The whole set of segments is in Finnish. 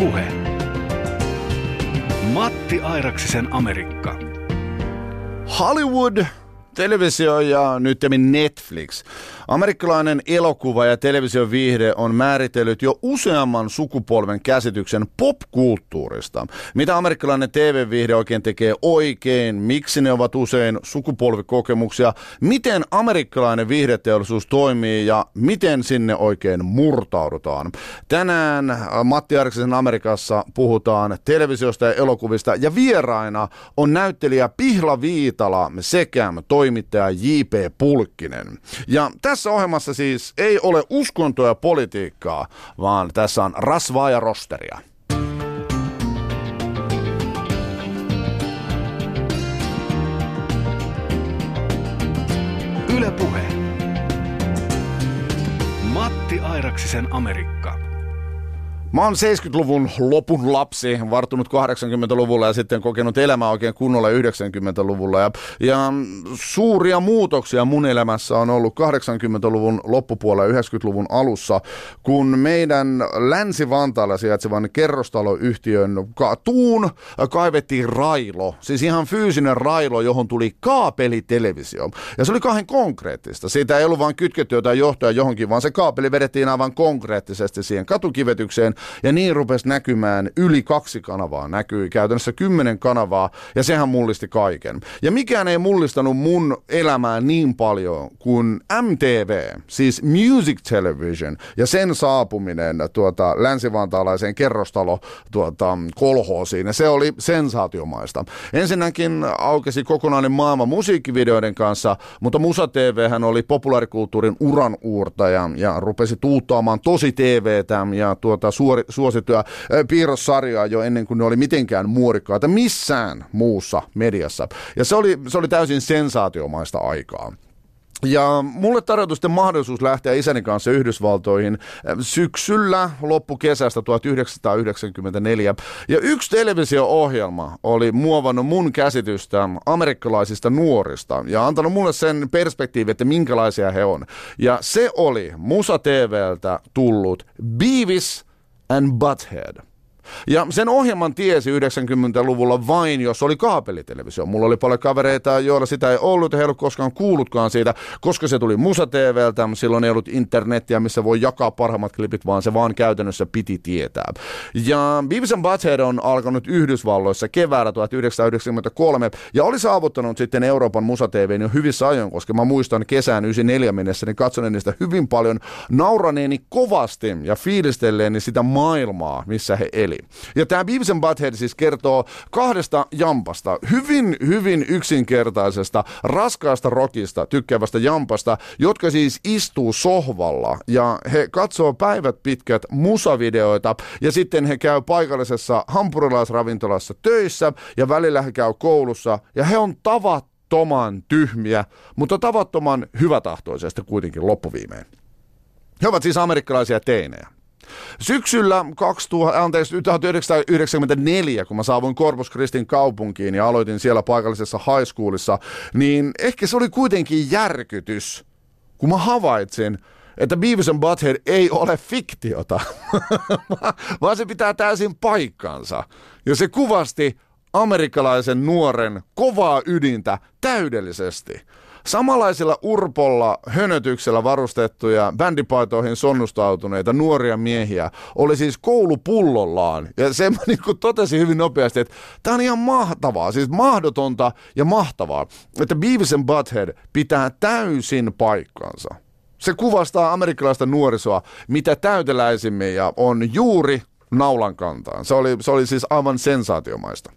Ylepuhe. Matti Airaksisen Amerikka. Hollywood, televisio ja nyt Netflix Amerikkalainen elokuva ja television viihde on määritellyt jo useamman sukupolven käsityksen popkulttuurista. Mitä amerikkalainen TV-viihde oikein tekee oikein, miksi ne ovat usein sukupolvikokemuksia, miten amerikkalainen viihdeteollisuus toimii ja miten sinne oikein murtaudutaan. Tänään Matti Arksisen Amerikassa puhutaan televisiosta ja elokuvista ja vieraina on näyttelijä Pihla Viitala sekä toimittaja J.P. Pulkkinen. Ja tässä tässä ohjelmassa siis ei ole uskontoa ja politiikkaa, vaan tässä on rasvaa ja rosteria. Ylepuhe. Matti Airaksisen Amerikka. Mä oon 70-luvun lopun lapsi, vartunut 80-luvulla ja sitten kokenut elämää oikein kunnolla 90-luvulla. Ja, ja suuria muutoksia mun elämässä on ollut 80-luvun loppupuolella ja 90-luvun alussa, kun meidän Länsi-Vantaalla sijaitsevan kerrostaloyhtiön tuun kaivettiin railo. Siis ihan fyysinen railo, johon tuli kaapelitelevisio. Ja se oli kahden konkreettista. Siitä ei ollut vain kytketty jotain johtoja johonkin, vaan se kaapeli vedettiin aivan konkreettisesti siihen katukivetykseen ja niin rupesi näkymään yli kaksi kanavaa, näkyi käytännössä kymmenen kanavaa, ja sehän mullisti kaiken. Ja mikään ei mullistanut mun elämää niin paljon kuin MTV, siis Music Television, ja sen saapuminen tuota, länsivantaalaiseen kerrostalo tuota, kolhoosiin, ja se oli sensaatiomaista. Ensinnäkin aukesi kokonainen maailma musiikkivideoiden kanssa, mutta Musa TV hän oli populaarikulttuurin uran uurtaja ja rupesi tuuttaamaan tosi TVtä ja tuota, su- suori, suosittuja piirrossarjaa jo ennen kuin ne oli mitenkään muorikkaita missään muussa mediassa. Ja se oli, se oli täysin sensaatiomaista aikaa. Ja mulle tarjoutui sitten mahdollisuus lähteä isäni kanssa Yhdysvaltoihin syksyllä loppukesästä 1994. Ja yksi televisio-ohjelma oli muovannut mun käsitystä amerikkalaisista nuorista ja antanut mulle sen perspektiivi, että minkälaisia he on. Ja se oli Musa TVltä tullut Beavis and Butthead. Ja sen ohjelman tiesi 90-luvulla vain, jos oli kaapelitelevisio. Mulla oli paljon kavereita, joilla sitä ei ollut he ei ollut koskaan kuullutkaan siitä, koska se tuli Musa TVltä. Silloin ei ollut internettiä, missä voi jakaa parhaimmat klipit, vaan se vaan käytännössä piti tietää. Ja Beavis and Butthead on alkanut Yhdysvalloissa keväällä 1993 ja oli saavuttanut sitten Euroopan Musa TVn jo hyvissä ajoin, koska mä muistan kesään 94 mennessä, niin katsoneeni niistä hyvin paljon nauraneeni kovasti ja fiilistelleeni sitä maailmaa, missä he eli. Ja tämä Beavis and Butthead siis kertoo kahdesta jampasta, hyvin, hyvin yksinkertaisesta, raskaasta rokista tykkäävästä jampasta, jotka siis istuu sohvalla ja he katsoo päivät pitkät musavideoita ja sitten he käy paikallisessa hampurilaisravintolassa töissä ja välillä he käy koulussa ja he on tavattoman tyhmiä, mutta tavattoman hyvätahtoisesti kuitenkin loppuviimein. He ovat siis amerikkalaisia teinejä. Syksyllä 2000, anteeksi, 1994, kun mä saavuin Corpus Christin kaupunkiin ja aloitin siellä paikallisessa high schoolissa, niin ehkä se oli kuitenkin järkytys, kun mä havaitsin, että Beavis and Butthead ei ole fiktiota, vaan se pitää täysin paikkansa. Ja se kuvasti amerikkalaisen nuoren kovaa ydintä täydellisesti. Samanlaisilla urpolla hönötyksellä varustettuja bändipaitoihin sonnustautuneita nuoria miehiä oli siis koulupullollaan. Ja se niin kuin totesi hyvin nopeasti, että tämä on ihan mahtavaa, siis mahdotonta ja mahtavaa, että Beavis and Butthead pitää täysin paikkansa. Se kuvastaa amerikkalaista nuorisoa mitä täyteläisimmin ja on juuri naulan kantaan. Se oli, se oli siis aivan sensaatiomaista.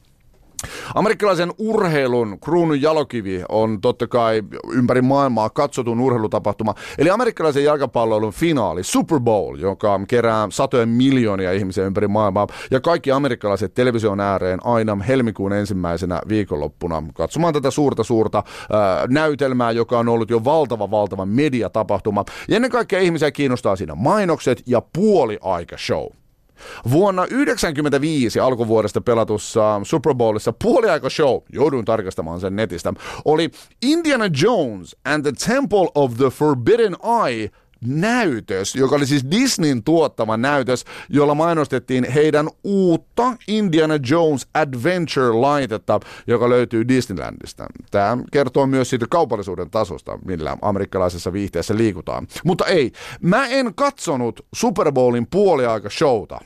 Amerikkalaisen urheilun kruunun jalokivi on totta kai ympäri maailmaa katsotun urheilutapahtuma, eli amerikkalaisen jalkapalloilun finaali, Super Bowl, joka kerää satoja miljoonia ihmisiä ympäri maailmaa, ja kaikki amerikkalaiset television ääreen aina helmikuun ensimmäisenä viikonloppuna katsomaan tätä suurta suurta ää, näytelmää, joka on ollut jo valtava valtava mediatapahtuma. Ja ennen kaikkea ihmisiä kiinnostaa siinä mainokset ja puoliaika show. Vuonna 1995 alkuvuodesta pelatussa Super Bowlissa puoliaika show, jouduin tarkastamaan sen netistä, oli Indiana Jones and the Temple of the Forbidden Eye näytös, joka oli siis Disneyn tuottama näytös, jolla mainostettiin heidän uutta Indiana Jones Adventure-laitetta, joka löytyy Disneylandista. Tämä kertoo myös siitä kaupallisuuden tasosta, millä amerikkalaisessa viihteessä liikutaan. Mutta ei, mä en katsonut Super Bowlin puoliaika showta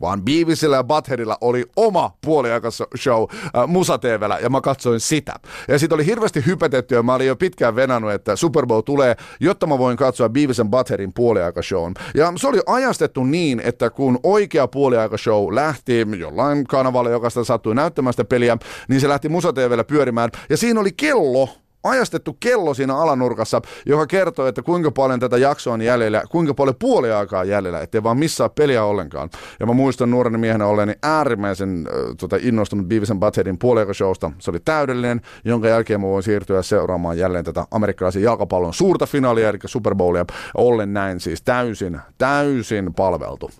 vaan Beavisillä ja Buttheadilla oli oma puoliaikassa show äh, Musa TVllä, ja mä katsoin sitä. Ja siitä oli hirveästi hypetetty ja mä olin jo pitkään venannut, että Super Bowl tulee, jotta mä voin katsoa Beavis and Buttheadin puoliaikashown. Ja se oli ajastettu niin, että kun oikea puoliaikashow lähti jollain kanavalla, joka sitä sattui näyttämään sitä peliä, niin se lähti Musa TVllä pyörimään. Ja siinä oli kello ajastettu kello siinä alanurkassa, joka kertoo, että kuinka paljon tätä jaksoa on jäljellä, kuinka paljon puoliaikaa jäljellä, ettei vaan missaa peliä ollenkaan. Ja mä muistan nuorena miehenä olleeni äärimmäisen äh, tota, innostunut Beavis and Buttheadin puoliaikashowsta. Se oli täydellinen, jonka jälkeen mä voin siirtyä seuraamaan jälleen tätä amerikkalaisen jalkapallon suurta finaalia, eli Super Bowlia. Ollen näin siis täysin, täysin palveltu.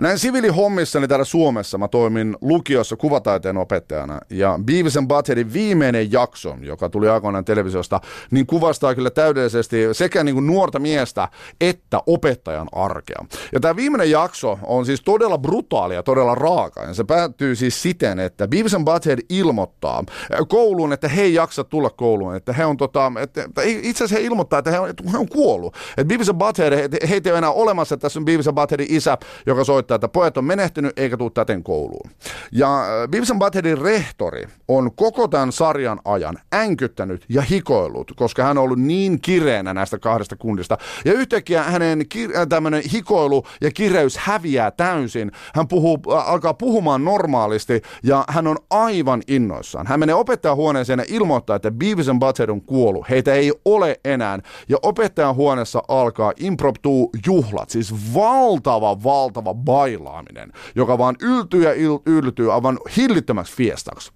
Näin siviilihommissani täällä Suomessa mä toimin lukiossa kuvataiteen opettajana ja Beavis and viimeinen jakso, joka tuli aikoinaan televisiosta, niin kuvastaa kyllä täydellisesti sekä niin kuin nuorta miestä että opettajan arkea. Ja tämä viimeinen jakso on siis todella brutaali ja todella raaka. Ja se päättyy siis siten, että Beavis and Butthead ilmoittaa kouluun, että he ei jaksa tulla kouluun. Että he on tota, että, itse asiassa he ilmoittaa, että he on, että he on kuollut. Että Beavis and Butthead, he, heitä ei ole enää olemassa, että tässä on Beavis and isä, joka soittaa, että pojat on menehtynyt eikä tule täten kouluun. Ja äh, Beavis and rehtori on koko tämän sarjan ajan änkyttänyt ja hikoillut, koska hän on ollut niin kireänä näistä kahdesta kundista. Ja yhtäkkiä hänen äh, tämmöinen hikoilu ja kireys häviää täysin. Hän puhuu, äh, alkaa puhumaan normaalisti ja hän on aivan innoissaan. Hän menee opettajahuoneeseen ja ilmoittaa, että Beavis and Butthead on kuollut. Heitä ei ole enää. Ja opettajan huoneessa alkaa impromptu juhlat, siis valtava, valtava bailaaminen, joka vaan yltyy ja yltyy aivan hillittömäksi fiestaksi.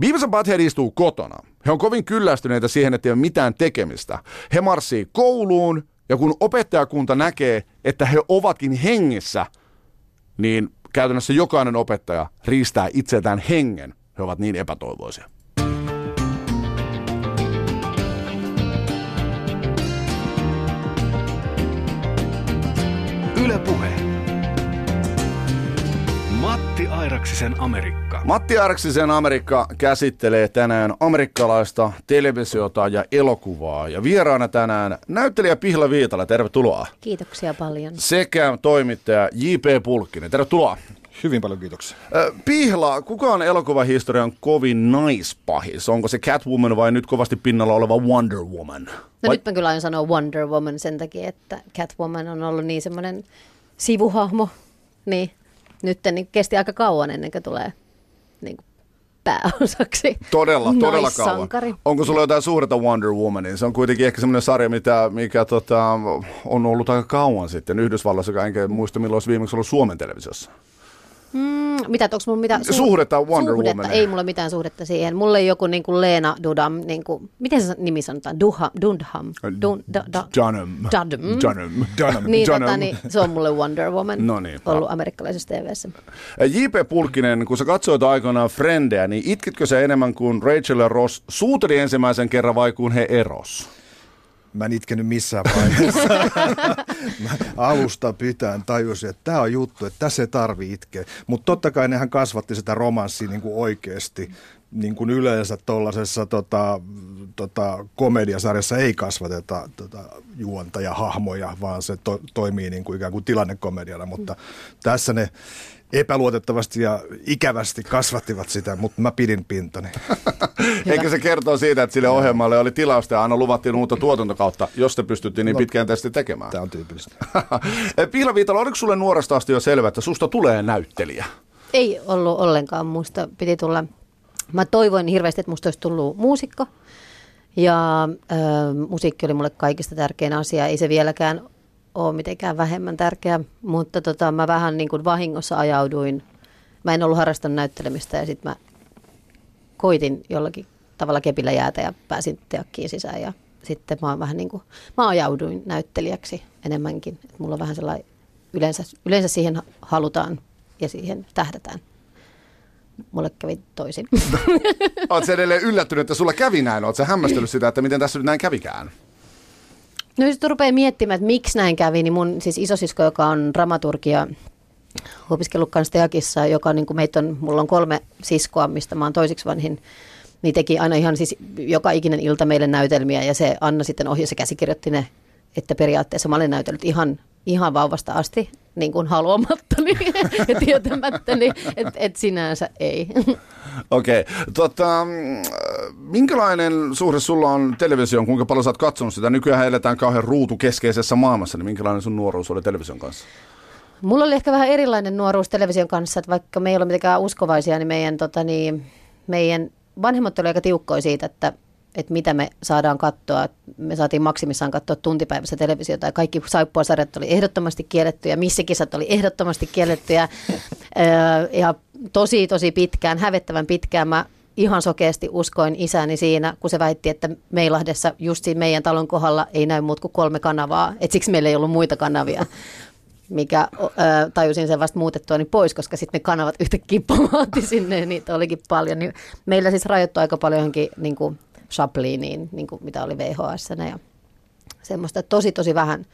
Beavis and Butthead istuu kotona. He on kovin kyllästyneitä siihen, että ei ole mitään tekemistä. He marssii kouluun, ja kun opettajakunta näkee, että he ovatkin hengissä, niin käytännössä jokainen opettaja riistää itseltään hengen. He ovat niin epätoivoisia. Yle Puhe. Matti Airaksisen Amerikka. Matti Arksisen Amerikka käsittelee tänään amerikkalaista televisiota ja elokuvaa. Ja vieraana tänään näyttelijä Pihla Viitala, tervetuloa. Kiitoksia paljon. Sekä toimittaja J.P. Pulkkinen, tervetuloa. Hyvin paljon kiitoksia. Ö, Pihla, kuka on elokuvahistorian kovin naispahis? Onko se Catwoman vai nyt kovasti pinnalla oleva Wonder Woman? No Vai- nyt mä kyllä aion sanoa Wonder Woman sen takia, että Catwoman on ollut niin semmoinen sivuhahmo, niin nyt niin kesti aika kauan ennen kuin tulee niin kuin pääosaksi Todella, todella kauan. Onko sulla jotain suurta Wonder Womaniin? Se on kuitenkin ehkä semmoinen sarja, mitä, mikä tota, on ollut aika kauan sitten Yhdysvalloissa, enkä muista milloin olisi viimeksi ollut Suomen televisiossa. Mm, mitä, onko mulla mitään Suhdetta Wonder suhdetta? Womaniin. Ei mulla mitään suhdetta siihen. Mulla ei joku niin kuin Leena Dudam, niin kuin, miten se nimi sanotaan? Duha, Dundham. Dun, da, da, Dunham. Dunham. Dunham. Dunham. Niin, Dunham. tota, niin, se on mulle Wonder Woman No niin. ollut amerikkalaisessa TVssä. J.P. Pulkkinen, kun sä katsoit aikoinaan Frendejä, niin itkitkö se enemmän kuin Rachel ja Ross suuteli ensimmäisen kerran vai kun he eros? Mä en itkenyt missään vaiheessa. Mä alusta pitäen tajusin, että tämä on juttu, että tässä ei tarvi itkeä. Mutta totta kai nehän kasvatti sitä romanssia niin kuin oikeasti. Niin kuin yleensä tuollaisessa tota, tota, komediasarjassa ei kasvateta tota, juonta ja hahmoja, vaan se to, toimii niin kuin ikään kuin tilannekomediana. Mutta tässä ne epäluotettavasti ja ikävästi kasvattivat sitä, mutta mä pidin pintani. Eikä se kertoo siitä, että sille ohjelmalle oli tilausta ja aina luvattiin uutta tuotantokautta, jos te pystyttiin niin No, pitkään tästä tekemään. Tämä on tyypillistä. Piila Viitala, oliko sulle nuoresta asti jo selvä, että susta tulee näyttelijä? Ei ollut ollenkaan. Musta piti tulla, mä toivoin hirveästi, että musta olisi tullut muusikko. Ja äh, musiikki oli mulle kaikista tärkein asia. Ei se vieläkään ole mitenkään vähemmän tärkeä, mutta tota, mä vähän niin kuin vahingossa ajauduin. Mä en ollut harrastanut näyttelemistä ja sitten mä koitin jollakin tavalla kepillä jäätä ja pääsin teakkiin sisään. Ja sitten mä, vähän niin kuin, mä ajauduin näyttelijäksi enemmänkin. Et mulla on vähän sellainen, yleensä, yleensä siihen halutaan ja siihen tähdätään. Mulle kävi toisin. Oletko edelleen yllättynyt, että sulla kävi näin? Oletko hämmästellyt sitä, että miten tässä nyt näin kävikään? No jos rupeaa miettimään, että miksi näin kävi, niin mun siis isosisko, joka on dramaturgia, opiskellut kanssa Teakissa, joka niin kuin meitä on, mulla on kolme siskoa, mistä mä oon toisiksi vanhin, niin teki aina ihan siis joka ikinen ilta meille näytelmiä ja se Anna sitten ohjasi ja käsikirjoitti ne, että periaatteessa mä olen näytellyt ihan, ihan vauvasta asti niin kuin haluamattani ja tietämättäni, että et sinänsä ei. Okei. Okay. Tota, minkälainen suhde sulla on televisioon? Kuinka paljon sä oot katsonut sitä? Nykyään eletään kauhean ruutukeskeisessä maailmassa, niin minkälainen sun nuoruus oli television kanssa? Mulla oli ehkä vähän erilainen nuoruus television kanssa, että vaikka me ei ole mitenkään uskovaisia, niin meidän, tota, niin, meidän vanhemmat olivat aika tiukkoja siitä, että, että mitä me saadaan katsoa. Me saatiin maksimissaan katsoa tuntipäivässä televisiota ja kaikki saippuasarjat oli ehdottomasti kielletty ja missikisat oli ehdottomasti kielletty ja, ja tosi tosi pitkään, hävettävän pitkään mä ihan sokeasti uskoin isäni siinä, kun se väitti, että Meilahdessa just siinä meidän talon kohdalla ei näy muut kuin kolme kanavaa, että siksi meillä ei ollut muita kanavia mikä äh, tajusin sen vasta muutettua niin pois, koska sitten ne kanavat yhtäkkiä pamaatti sinne, niitä olikin paljon. Niin meillä siis rajoittui aika paljon johonkin niin kuin niin kuin mitä oli VHS ja semmoista. Tosi, tosi vähän,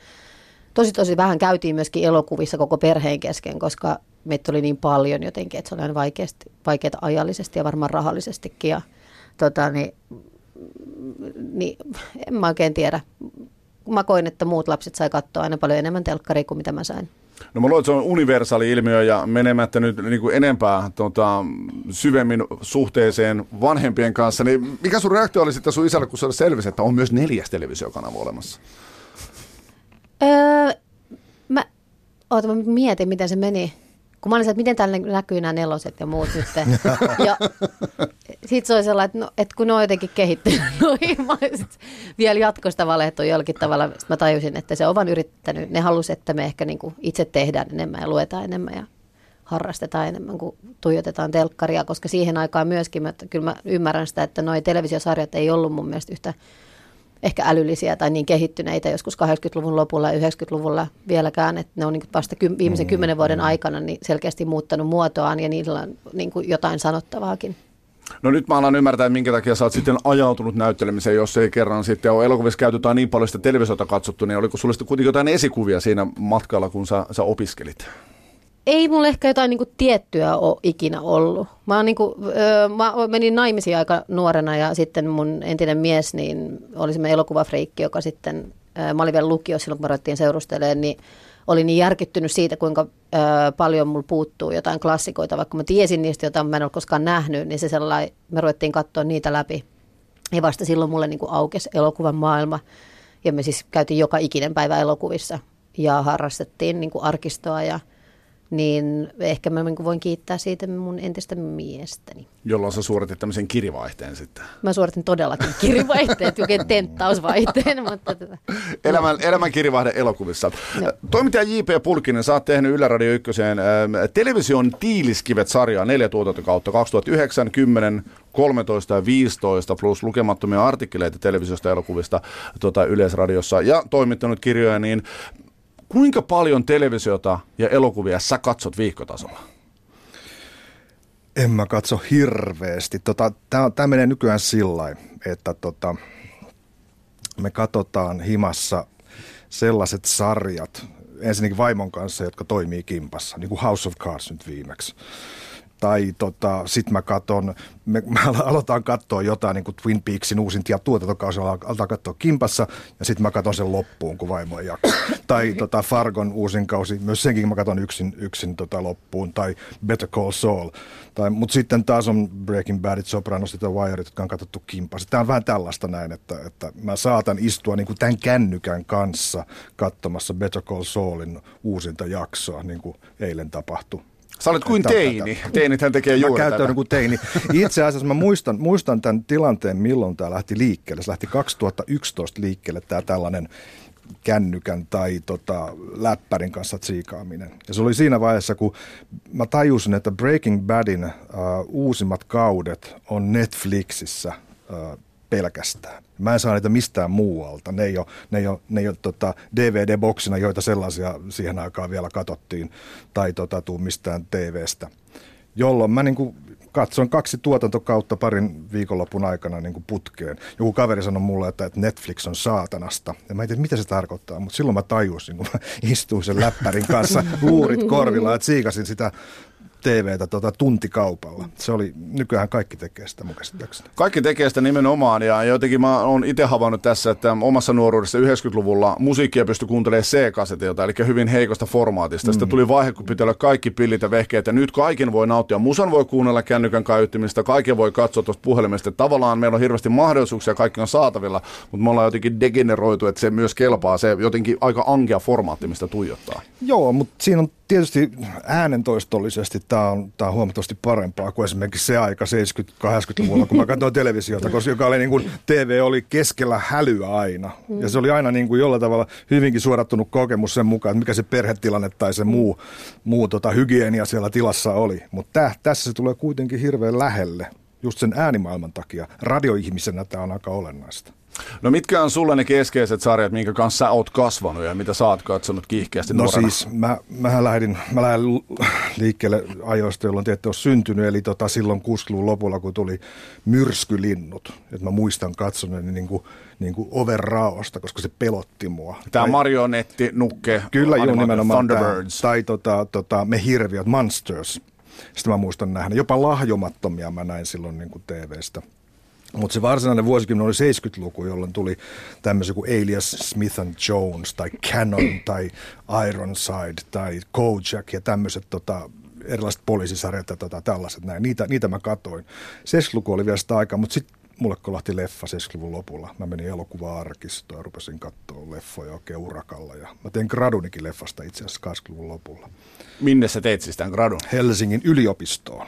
tosi, tosi vähän käytiin myöskin elokuvissa koko perheen kesken, koska meitä oli niin paljon jotenkin, että se oli vaikeasti, vaikeaa ajallisesti ja varmaan rahallisestikin. Ja, tota, niin, niin, en mä oikein tiedä mä koin, että muut lapset sai katsoa aina paljon enemmän telkkaria kuin mitä mä sain. No mä luulen, että se on universaali ilmiö ja menemättä nyt niin kuin enempää tota, syvemmin suhteeseen vanhempien kanssa, niin mikä sun reaktio oli sitten sun isällä, kun se selvisi, että on myös neljäs televisiokanava olemassa? Öö, mä, oota, mä mietin, miten se meni kun mä olin että miten täällä näkyy nämä neloset ja muut nyt. Ja sit se oli sellainen, että, no, että kun ne on jotenkin kehittynyt, noin, mä vielä jatkoista valehtu jollakin tavalla. Sitten mä tajusin, että se on vaan yrittänyt. Ne halusi, että me ehkä niin kuin itse tehdään enemmän ja luetaan enemmän ja harrastetaan enemmän kuin tuijotetaan telkkaria, koska siihen aikaan myöskin, että kyllä mä ymmärrän sitä, että nuo televisiosarjat ei ollut mun mielestä yhtä ehkä älyllisiä tai niin kehittyneitä joskus 80-luvun lopulla ja 90-luvulla vieläkään, että ne on niin vasta ky- viimeisen kymmenen vuoden mm. aikana niin selkeästi muuttanut muotoaan ja niillä on niin kuin jotain sanottavaakin. No nyt mä alan ymmärtää, minkä takia sä oot sitten ajautunut näyttelemiseen, jos ei kerran sitten ole elokuvissa käytetään niin paljon sitä televisiota katsottu, niin oliko sulle sitten kuitenkin jotain esikuvia siinä matkalla, kun sä, sä opiskelit? Ei mulla ehkä jotain niin kuin tiettyä ole ikinä ollut. Mä, oon, niin kuin, öö, mä menin naimisiin aika nuorena ja sitten mun entinen mies niin oli semmoinen elokuvafriikki, joka sitten, öö, mä olin vielä lukiossa silloin, kun me ruvettiin seurustelemaan, niin oli niin järkyttynyt siitä, kuinka öö, paljon mulla puuttuu jotain klassikoita, vaikka mä tiesin niistä, joita mä en ole koskaan nähnyt, niin se sellainen, me ruvettiin katsoa niitä läpi. Ja vasta silloin mulle niin kuin aukesi elokuvan maailma. Ja me siis käytiin joka ikinen päivä elokuvissa ja harrastettiin niin kuin arkistoa ja – niin ehkä mä niin voin kiittää siitä mun entistä miestäni. Jolloin sä suoritit tämmöisen kirivaihteen sitten. Mä suoritin todellakin kirivaihteen, jokin tenttausvaihteen. mutta tätä. Tota. Elämän, elämän kirivaihde elokuvissa. No. Toimittaja J.P. Pulkkinen, sä oot tehnyt Yle Radio 1 äh, television Tiiliskivet-sarjaa neljä tuotantokautta 2009, 10, 13 ja 15 plus lukemattomia artikkeleita televisiosta elokuvista tota, Yleisradiossa ja toimittanut kirjoja, niin Kuinka paljon televisiota ja elokuvia sä katsot viikkotasolla? En mä katso hirveästi. Tota, Tämä menee nykyään sillä että tota, me katsotaan himassa sellaiset sarjat, ensinnäkin vaimon kanssa, jotka toimii kimpassa, niin kuin House of Cards nyt viimeksi tai tota, sitten mä katon, me, mä aloitan katsoa jotain niin kuin Twin Peaksin uusintia tuotantokausi, aloitan katsoa kimpassa ja sitten mä katon sen loppuun, kun vaimo ei jaksa. tai tota, Fargon uusin kausi, myös senkin mä katon yksin, yksin tota, loppuun, tai Better Call Saul. Tai, mutta sitten taas on Breaking Badit, Sopranos ja Wire, jotka on katsottu kimpassa. Tämä on vähän tällaista näin, että, että mä saatan istua niin kuin tämän kännykän kanssa katsomassa Better Call Saulin uusinta jaksoa, niin kuin eilen tapahtui Sä olet kuin teini. Teinithän tekee juuri Mä käytän kuin teini. Itse asiassa mä muistan, muistan tämän tilanteen, milloin tämä lähti liikkeelle. Se lähti 2011 liikkeelle tämä tällainen kännykän tai tota, läppärin kanssa tsiikaaminen. Ja se oli siinä vaiheessa, kun mä tajusin, että Breaking Badin uh, uusimmat kaudet on Netflixissä uh, pelkästään. Mä en saa niitä mistään muualta. Ne ei ole, ne ei ole, ne ei ole tota DVD-boksina, joita sellaisia siihen aikaan vielä katsottiin, tai tota, tuu mistään TVstä. jolloin mä niin kuin katsoin kaksi tuotantokautta parin viikonlopun aikana niin kuin putkeen. Joku kaveri sanoi mulle, että Netflix on saatanasta. Ja mä en tiedä, mitä se tarkoittaa, mutta silloin mä tajusin, kun mä istuin sen läppärin kanssa luurit korvilla, että siikasin sitä TVtä tota, tuntikaupalla. Se oli, nykyään kaikki tekee sitä mun käsittääkseni. Kaikki tekee sitä nimenomaan ja jotenkin mä oon itse havainnut tässä, että omassa nuoruudessa 90-luvulla musiikkia pystyi kuuntelemaan C-kasetilta, eli hyvin heikosta formaatista. Mm. Sitten tuli vaihe, kun pitää olla kaikki pillit ja vehkeet ja nyt kaiken voi nauttia. Musan voi kuunnella kännykän kaiuttimista, kaiken voi katsoa tuosta puhelimesta. Tavallaan meillä on hirveästi mahdollisuuksia, kaikki on saatavilla, mutta me ollaan jotenkin degeneroitu, että se myös kelpaa. Se jotenkin aika ankea formaatti, mistä tuijottaa. Joo, mutta siinä on tietysti äänentoistollisesti tämä on, tämä on huomattavasti parempaa kuin esimerkiksi se aika 70-80-luvulla, kun mä katsoin televisiota, koska joka oli niin kuin, TV oli keskellä hälyä aina. Ja se oli aina niin kuin jollain tavalla hyvinkin suodattunut kokemus sen mukaan, että mikä se perhetilanne tai se muu, muu tota, hygienia siellä tilassa oli. Mutta tässä se tulee kuitenkin hirveän lähelle, just sen äänimaailman takia. Radioihmisenä tämä on aika olennaista. No mitkä on sulle ne keskeiset sarjat, minkä kanssa sä oot kasvanut ja mitä sä oot katsonut kiihkeästi No nuorena? siis mä, mähän lähdin, mä lähdin liikkeelle ajoista, jolloin te ette ole syntynyt, eli tota silloin 60-luvun lopulla, kun tuli myrskylinnut. Että mä muistan katsoneeni niin kuin, niin kuin overraosta, koska se pelotti mua. Tämä marionetti, nukke, Kyllä, joo, nimenomaan Thunderbirds. Tämä, tai tota, tota, me hirviöt, Monsters. Sitten mä muistan nähdä. Jopa lahjomattomia mä näin silloin niin kuin TV-stä. Mutta se varsinainen vuosikymmen oli 70-luku, jolloin tuli tämmöisiä kuin Alias Smith and Jones tai Canon tai Ironside tai Kojak ja tämmöiset tota, erilaiset poliisisarjat ja tota, tällaiset näin. Niitä, niitä mä katoin. 70-luku oli vielä sitä aikaa, mutta sitten mulle kolahti leffa 70-luvun lopulla. Mä menin elokuva-arkistoon ja rupesin katsoa leffoja oikein urakalla. Ja mä tein gradunikin leffasta itse asiassa 80-luvun lopulla. Minne sä teit siis tämän gradun? Helsingin yliopistoon.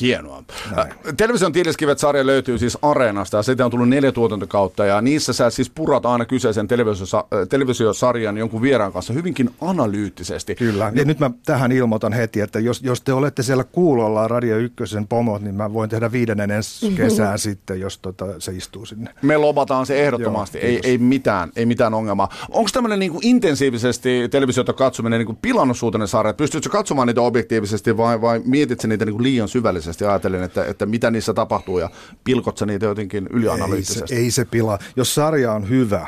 Hienoa. Näin. Television Tiiliskivet-sarja löytyy siis Areenasta ja siitä on tullut neljä tuotantokautta ja niissä sä siis purat aina kyseisen televisiosa- televisiosarjan jonkun vieraan kanssa hyvinkin analyyttisesti. Kyllä, ja nyt mä tähän ilmoitan heti, että jos, jos te olette siellä kuulolla Radio Ykkösen pomot, niin mä voin tehdä viidennen ensi kesää sitten, jos tota, se istuu sinne. Me lobataan se ehdottomasti, Joo, ei, ei, mitään, ei mitään ongelmaa. Onko tämmöinen niin intensiivisesti televisiota katsominen niin kuin pilannut sarja? Pystytkö katsomaan niitä objektiivisesti vai, vai mietit niitä niin kuin liian syvällisesti? Analyyttisesti ajatellen, että, että mitä niissä tapahtuu ja pilkot sä niitä jotenkin ylianalyyttisesti? Ei se, ei se pilaa. Jos sarja on hyvä,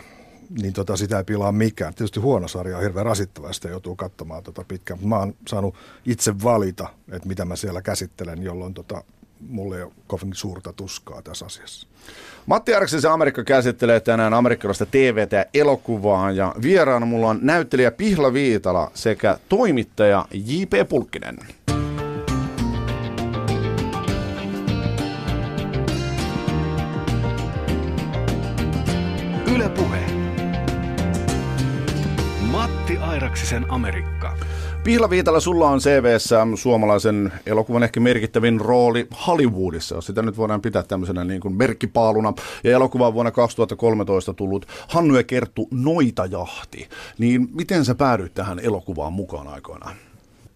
niin tota, sitä ei pilaa mikään. Tietysti huono sarja on hirveän rasittava ja sitä joutuu katsomaan tota pitkään. Mutta mä oon saanut itse valita, että mitä mä siellä käsittelen, jolloin tota, mulle ei ole kovin suurta tuskaa tässä asiassa. Matti Arksisen Amerikka käsittelee tänään amerikkalaista TVtä ja elokuvaa ja vieraana mulla on näyttelijä Pihla Viitala sekä toimittaja J.P. Pulkkinen. Airaksisen Amerikka. Pihla Viitala, sulla on CVssä suomalaisen elokuvan ehkä merkittävin rooli Hollywoodissa, jos sitä nyt voidaan pitää tämmöisenä niin kuin merkkipaaluna. Ja elokuva on vuonna 2013 tullut Hannu ja Kerttu Noitajahti. Niin miten sä päädyit tähän elokuvaan mukaan aikoinaan?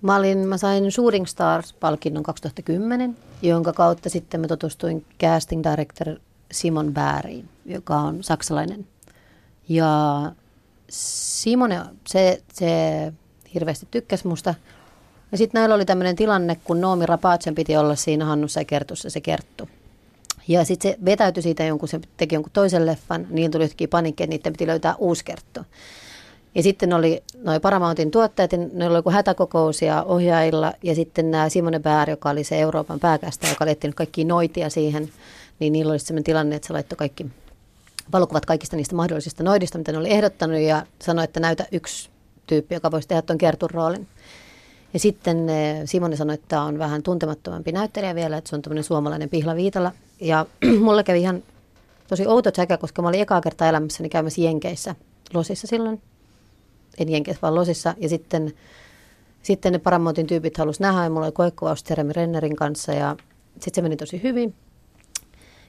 Mä, olin, mä sain Shooting Stars-palkinnon 2010, jonka kautta sitten mä tutustuin casting director Simon Bääriin, joka on saksalainen. Ja Simone, se, se hirveästi tykkäsi musta. Ja sitten näillä oli tämmöinen tilanne, kun Noomi Rapatsen piti olla siinä Hannussa ja Kertussa se Kerttu. Ja sitten se vetäytyi siitä jonkun, se teki jonkun toisen leffan, niin tuli yhtäkkiä panikki, että niiden piti löytää uusi Kerttu. Ja sitten oli noin Paramountin tuottajat, ja ne oli joku hätäkokous ja ohjaajilla, ja sitten nämä Simone Bär, joka oli se Euroopan pääkästä, joka oli kaikki noitia siihen, niin niillä oli sellainen tilanne, että se laittoi kaikki valokuvat kaikista niistä mahdollisista noidista, mitä ne oli ehdottanut ja sanoi, että näytä yksi tyyppi, joka voisi tehdä tuon kertun roolin. Ja sitten eh, Simone sanoi, että tämä on vähän tuntemattomampi näyttelijä vielä, että se on tämmöinen suomalainen Pihla Viitala. Ja mulle kävi ihan tosi outo tsäkä, koska mä olin ekaa kertaa elämässäni käymässä Jenkeissä, Losissa silloin. En Jenkeissä, vaan Losissa. Ja sitten, sitten ne Paramountin tyypit halusi nähdä ja mulla oli koekkuvaus Jeremy Rennerin kanssa ja sitten se meni tosi hyvin.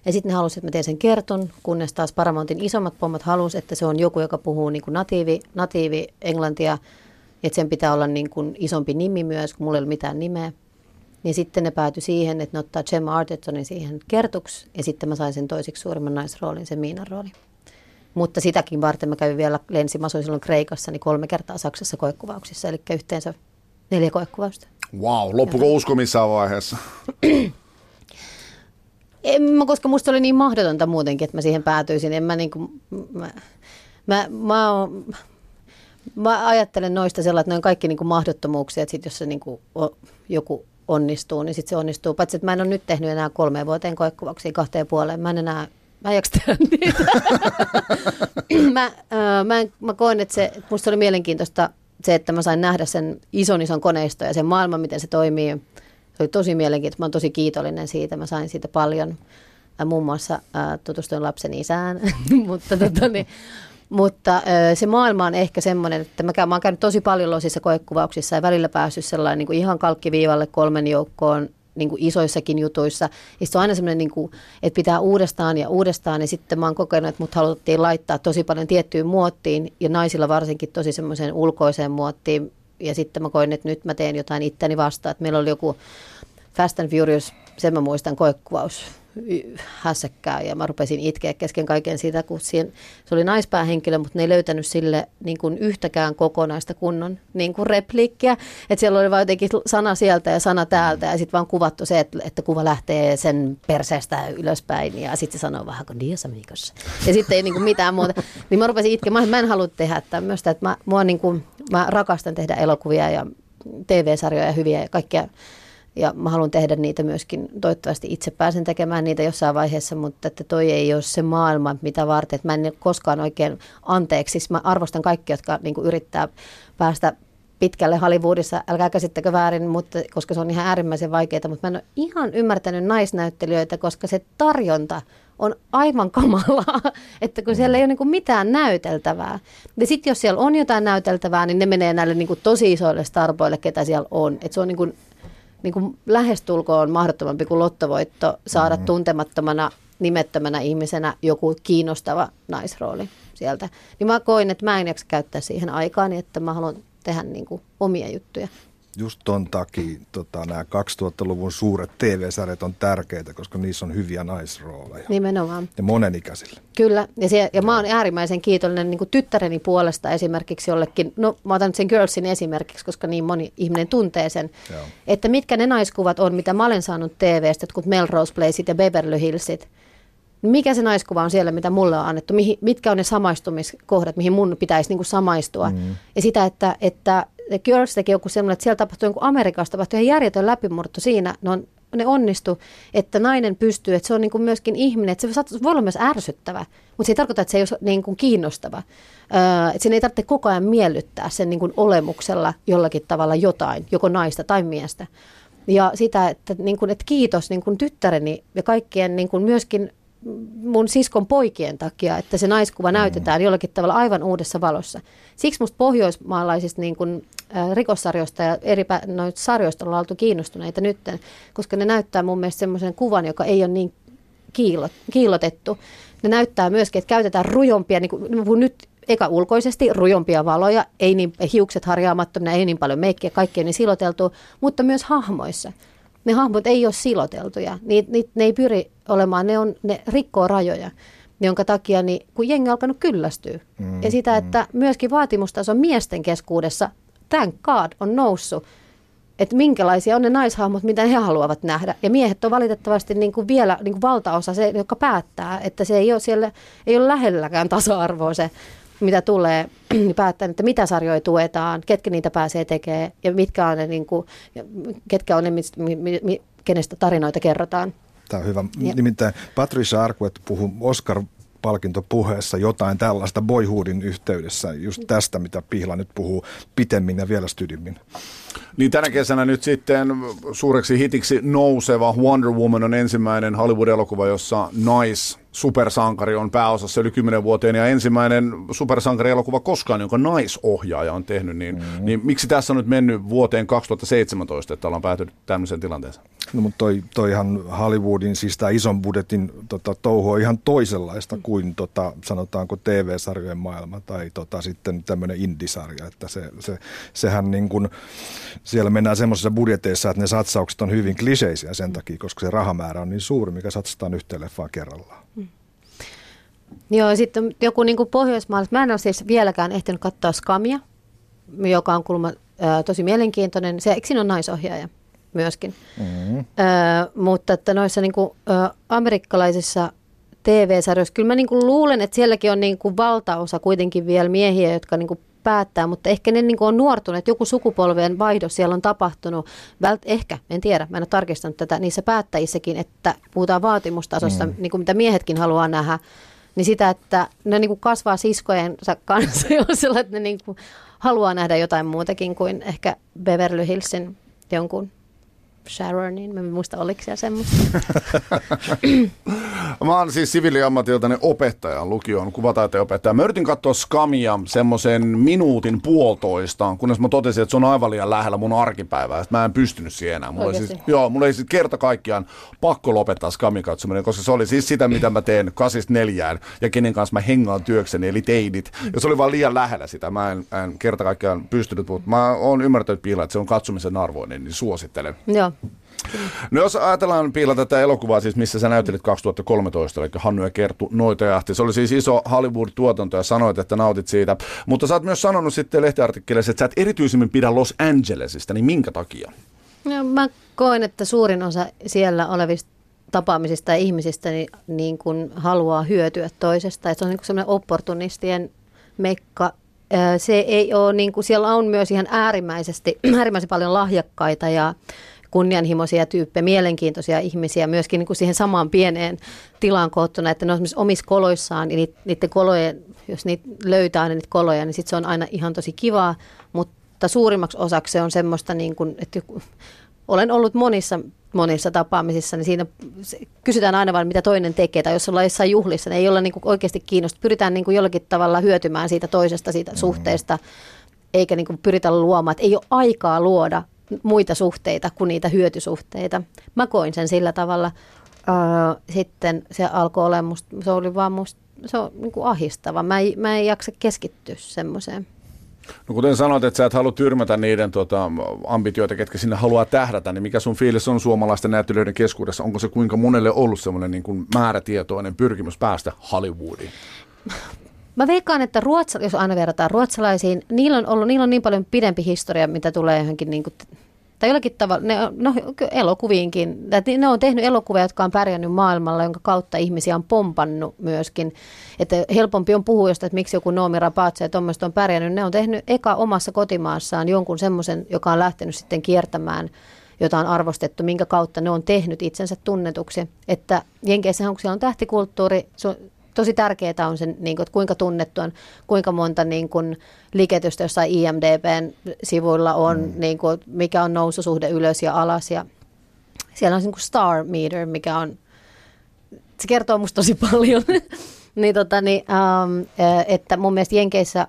Ja sitten ne halusivat, että mä teen sen kerton, kunnes taas Paramountin isommat pommat halusivat, että se on joku, joka puhuu niin kuin natiivi, natiivi englantia, että sen pitää olla niin kuin isompi nimi myös, kun mulla ei ole mitään nimeä. Ja sitten ne päätyi siihen, että ne ottaa Gemma Artertonin siihen kertuksi, ja sitten mä sain sen toisiksi suurimman naisroolin, sen Miinan rooli. Mutta sitäkin varten mä kävin vielä, lensin, mä silloin Kreikassa, niin kolme kertaa Saksassa koekuvauksissa, eli yhteensä neljä koekuvausta. Wow, loppuko usko missään vaiheessa? En koska musta oli niin mahdotonta muutenkin, että mä siihen päätyisin. En mä niinku, mä, mä, mä, oon, mä ajattelen noista sellainen, että ne on kaikki niinku mahdottomuuksia, että sit jos se niinku o, joku onnistuu, niin sitten se onnistuu. Paitsi, että mä en ole nyt tehnyt enää kolmeen vuoteen koekkuvauksia kahteen puoleen. Mä en enää, mä en jaksa niitä. mä, äh, mä, mä koen, että se, musta oli mielenkiintoista se, että mä sain nähdä sen ison ison koneiston ja sen maailman, miten se toimii. Se oli tosi mielenkiintoista. Mä oon tosi kiitollinen siitä. Mä sain siitä paljon. Mä muun muassa äh, tutustuin lapseni isään, mutta, tota, niin, mutta äh, se maailma on ehkä semmoinen, että mä, käyn, mä oon käynyt tosi paljon losissa koekuvauksissa ja välillä päässyt sellainen niin kuin ihan kalkkiviivalle kolmen joukkoon niin kuin isoissakin jutuissa. Ja se on aina semmoinen, niin että pitää uudestaan ja uudestaan. Ja sitten mä oon kokenut, että mut haluttiin laittaa tosi paljon tiettyyn muottiin ja naisilla varsinkin tosi semmoiseen ulkoiseen muottiin. Ja sitten mä koin, että nyt mä teen jotain itteni vastaan. Että meillä oli joku Fast and Furious, sen mä muistan, koekuvaus hässäkkää ja mä rupesin itkeä kesken kaiken siitä, kun siihen, se oli naispäähenkilö, mutta ne ei löytänyt sille niin kuin yhtäkään kokonaista kunnon niin kuin repliikkiä. Että siellä oli vain jotenkin sana sieltä ja sana täältä ja sitten vaan kuvattu se, että, että kuva lähtee sen perseestä ylöspäin ja sitten se sanoo vähän kuin dias amigos. Ja sitten ei niin kuin mitään muuta. Niin mä rupesin itkemään, mä en halua tehdä tämmöistä, että mä, mua niin kuin, mä rakastan tehdä elokuvia ja TV-sarjoja hyviä ja kaikkea ja mä haluan tehdä niitä myöskin, toivottavasti itse pääsen tekemään niitä jossain vaiheessa, mutta että toi ei ole se maailma, mitä varten, että mä en koskaan oikein anteeksi. Mä arvostan kaikki, jotka niin yrittää päästä pitkälle Hollywoodissa, älkää käsittäkö väärin, mutta, koska se on ihan äärimmäisen vaikeaa, mutta mä en ole ihan ymmärtänyt naisnäyttelijöitä, koska se tarjonta on aivan kamalaa, että kun siellä ei ole niin mitään näyteltävää. Ja sitten jos siellä on jotain näyteltävää, niin ne menee näille niin tosi isoille starboille, ketä siellä on. Että se on niin kuin niin kuin lähestulkoon mahdottomampi kuin lottovoitto saada mm-hmm. tuntemattomana, nimettömänä ihmisenä joku kiinnostava naisrooli sieltä. Niin mä koin, että mä en jaksa käyttää siihen aikaan, että mä haluan tehdä niin kuin omia juttuja just ton takia tota, nämä 2000-luvun suuret TV-sarjat on tärkeitä, koska niissä on hyviä naisrooleja. Nimenomaan. Ja monenikäisillä. Kyllä, ja, se, ja mä oon äärimmäisen kiitollinen niin tyttäreni puolesta esimerkiksi jollekin, no mä otan sen Girlsin esimerkiksi, koska niin moni ihminen tuntee sen, Joo. että mitkä ne naiskuvat on, mitä mä olen saanut TVstä, kun Melrose Placeit ja Beverly Hillsit, mikä se naiskuva on siellä, mitä mulle on annettu, mihin, mitkä on ne samaistumiskohdat, mihin mun pitäisi niin kuin samaistua. Mm. Ja sitä, että, että Girls teki joku semmoinen, että siellä tapahtui jonkun Amerikassa tapahtui ihan järjetön läpimurto siinä, ne, on, ne onnistu, että nainen pystyy, että se on niin kuin myöskin ihminen, että se voi olla myös ärsyttävä, mutta se ei tarkoita, että se ei ole niin kuin kiinnostava. Öö, että sen ei tarvitse koko ajan miellyttää sen niin kuin olemuksella jollakin tavalla jotain, joko naista tai miestä. Ja sitä, että, niin kuin, että kiitos niin kuin tyttäreni ja kaikkien niin kuin myöskin mun siskon poikien takia, että se naiskuva mm. näytetään jollakin tavalla aivan uudessa valossa. Siksi musta pohjoismaalaisista niin kun, äh, rikossarjoista ja eri noista sarjoista ollaan oltu kiinnostuneita nyt, koska ne näyttää mun mielestä semmoisen kuvan, joka ei ole niin kiilot, kiilotettu. Ne näyttää myöskin, että käytetään rujompia, niin kuin nyt eka ulkoisesti rujompia valoja, ei niin, hiukset harjaamattomina, ei niin paljon meikkiä, kaikkea niin siloteltu, mutta myös hahmoissa ne hahmot ei ole siloteltuja. Ni, ni, ne ei pyri olemaan, ne, on, ne rikkoo rajoja, jonka takia niin, kun jengi on alkanut kyllästyä. Mm, ja sitä, mm. että myöskin vaatimustaso miesten keskuudessa, thank God, on noussut. Että minkälaisia on ne naishahmot, mitä he haluavat nähdä. Ja miehet on valitettavasti niin kuin vielä niin kuin valtaosa se, joka päättää, että se ei ole siellä, ei ole lähelläkään tasa-arvoa se mitä tulee, niin päättää, että mitä sarjoja tuetaan, ketkä niitä pääsee tekemään ja mitkä on ne, niin kuin, ketkä on ne, mi, mi, mi, kenestä tarinoita kerrotaan. Tämä on hyvä. Ja. Nimittäin Patricia Arquette puhui Oscar palkintopuheessa jotain tällaista Boyhoodin yhteydessä, just tästä, mitä Pihla nyt puhuu pitemmin ja vielä stydimmin. Niin tänä kesänä nyt sitten suureksi hitiksi nouseva Wonder Woman on ensimmäinen Hollywood-elokuva, jossa nais supersankari on pääosassa yli 10 vuoteen ja ensimmäinen supersankarielokuva koskaan, jonka naisohjaaja on tehnyt, niin, mm-hmm. niin miksi tässä on nyt mennyt vuoteen 2017, että ollaan päätynyt tämmöiseen tilanteeseen? No mutta toi, toihan Hollywoodin, siis tämä ison budjetin tota, touhu on ihan toisenlaista kuin tota, sanotaanko TV-sarjojen maailma tai tota, sitten tämmöinen indisarja, että se, se, sehän niin kuin, siellä mennään semmoisissa budjeteissa, että ne satsaukset on hyvin kliseisiä sen takia, koska se rahamäärä on niin suuri, mikä satsataan yhteen leffaan kerrallaan. Mm. Joo, sitten joku niin kuin Pohjoismaalais, mä en ole siis vieläkään ehtinyt katsoa Skamia, joka on kulma ää, tosi mielenkiintoinen. Se, eikö siinä on naisohjaaja myöskin? Mm-hmm. Ää, mutta että noissa niin kuin, ä, amerikkalaisissa TV-sarjoissa, kyllä mä niin kuin luulen, että sielläkin on niin kuin valtaosa kuitenkin vielä miehiä, jotka niin kuin päättää, mutta ehkä ne niin kuin on nuortuneet, joku sukupolven vaihdos siellä on tapahtunut, Vält, ehkä, en tiedä, mä en ole tarkistanut tätä, niissä päättäjissäkin, että puhutaan vaatimustasosta, mm. niin kuin mitä miehetkin haluaa nähdä, niin sitä, että ne niin kuin kasvaa siskojensa kanssa sellainen, että ne niin kuin haluaa nähdä jotain muutakin kuin ehkä Beverly Hillsin jonkun Sharonin, mä en muista oliko siellä semmoista. mä oon siis siviiliammatiltani opettaja, lukion kuvataiteen opettaja. Mä yritin katsoa Skamia semmoisen minuutin puolitoista, kunnes mä totesin, että se on aivan liian lähellä mun arkipäivää. Että mä en pystynyt siihen enää. Mulla siis, joo, mulla ei siis kerta kaikkiaan pakko lopettaa Skamin katsominen, koska se oli siis sitä, mitä mä teen kasista neljään ja kenen kanssa mä hengaan työkseni, eli teidit. Ja se oli vaan liian lähellä sitä. Mä en, en kerta kaikkiaan pystynyt, mutta mä oon ymmärtänyt piilaa, että se on katsomisen arvoinen, niin suosittelen. Joo. No jos ajatellaan Piila tätä elokuvaa, siis missä sä näyttelit 2013, eli Hannu ja Kerttu Noitajahti. Se oli siis iso Hollywood-tuotanto ja sanoit, että nautit siitä. Mutta sä oot myös sanonut sitten lehtiartikkeleissa, että sä et erityisemmin pidä Los Angelesista, niin minkä takia? No, mä koen, että suurin osa siellä olevista tapaamisista ja ihmisistä niin, niin kun haluaa hyötyä toisesta. Että se on niin semmoinen opportunistien mekka. Se ei ole, niin kuin, siellä on myös ihan äärimmäisesti, äärimmäisen paljon lahjakkaita ja kunnianhimoisia tyyppejä, mielenkiintoisia ihmisiä myöskin niin kuin siihen samaan pieneen tilaan koottuna, että ne on omissa koloissaan, niin niiden kolojen, jos niitä löytää niitä koloja, niin sit se on aina ihan tosi kivaa, mutta suurimmaksi osaksi se on semmoista, niin kuin, että olen ollut monissa monissa tapaamisissa, niin siinä kysytään aina vain, mitä toinen tekee, tai jos ollaan jossain juhlissa, niin ei olla niin kuin oikeasti kiinnostunut. Pyritään niin kuin jollakin tavalla hyötymään siitä toisesta, siitä mm. suhteesta, eikä niin kuin pyritä luomaan, että ei ole aikaa luoda muita suhteita kuin niitä hyötysuhteita. Mä koin sen sillä tavalla. sitten se alkoi olla musta, se oli vaan musta, se on niin kuin ahistava. Mä, ei, mä en jaksa keskittyä semmoiseen. No kuten sanoit, että sä et halua tyrmätä niiden tuota, ambitioita, ketkä sinne haluaa tähdätä, niin mikä sun fiilis on suomalaisten näyttelijöiden keskuudessa? Onko se kuinka monelle ollut semmoinen niin kuin määrätietoinen pyrkimys päästä Hollywoodiin? Mä veikkaan, että ruotsa, jos aina verrataan ruotsalaisiin, niillä on ollut niillä on niin paljon pidempi historia, mitä tulee johonkin niin kuin, tai jollakin tavalla, ne, no elokuviinkin, ne on tehnyt elokuvia, jotka on pärjännyt maailmalla, jonka kautta ihmisiä on pompannut myöskin. Että helpompi on puhua jostain, että miksi joku Noomi Rapatse ja tuommoista on pärjännyt. Ne on tehnyt eka omassa kotimaassaan jonkun semmoisen, joka on lähtenyt sitten kiertämään jota on arvostettu, minkä kautta ne on tehnyt itsensä tunnetuksi. Että Jenkeissähän on, siellä on tähtikulttuuri, tosi tärkeää on se, niin kuin, että kuinka tunnettu on, kuinka monta niin kuin, liiketystä jossain IMDBn sivuilla on, mm. niin kuin, mikä on noususuhde ylös ja alas. Ja siellä on niin kuin star meter, mikä on, se kertoo musta tosi paljon. niin, tota, niin, ähm, että mun mielestä Jenkeissä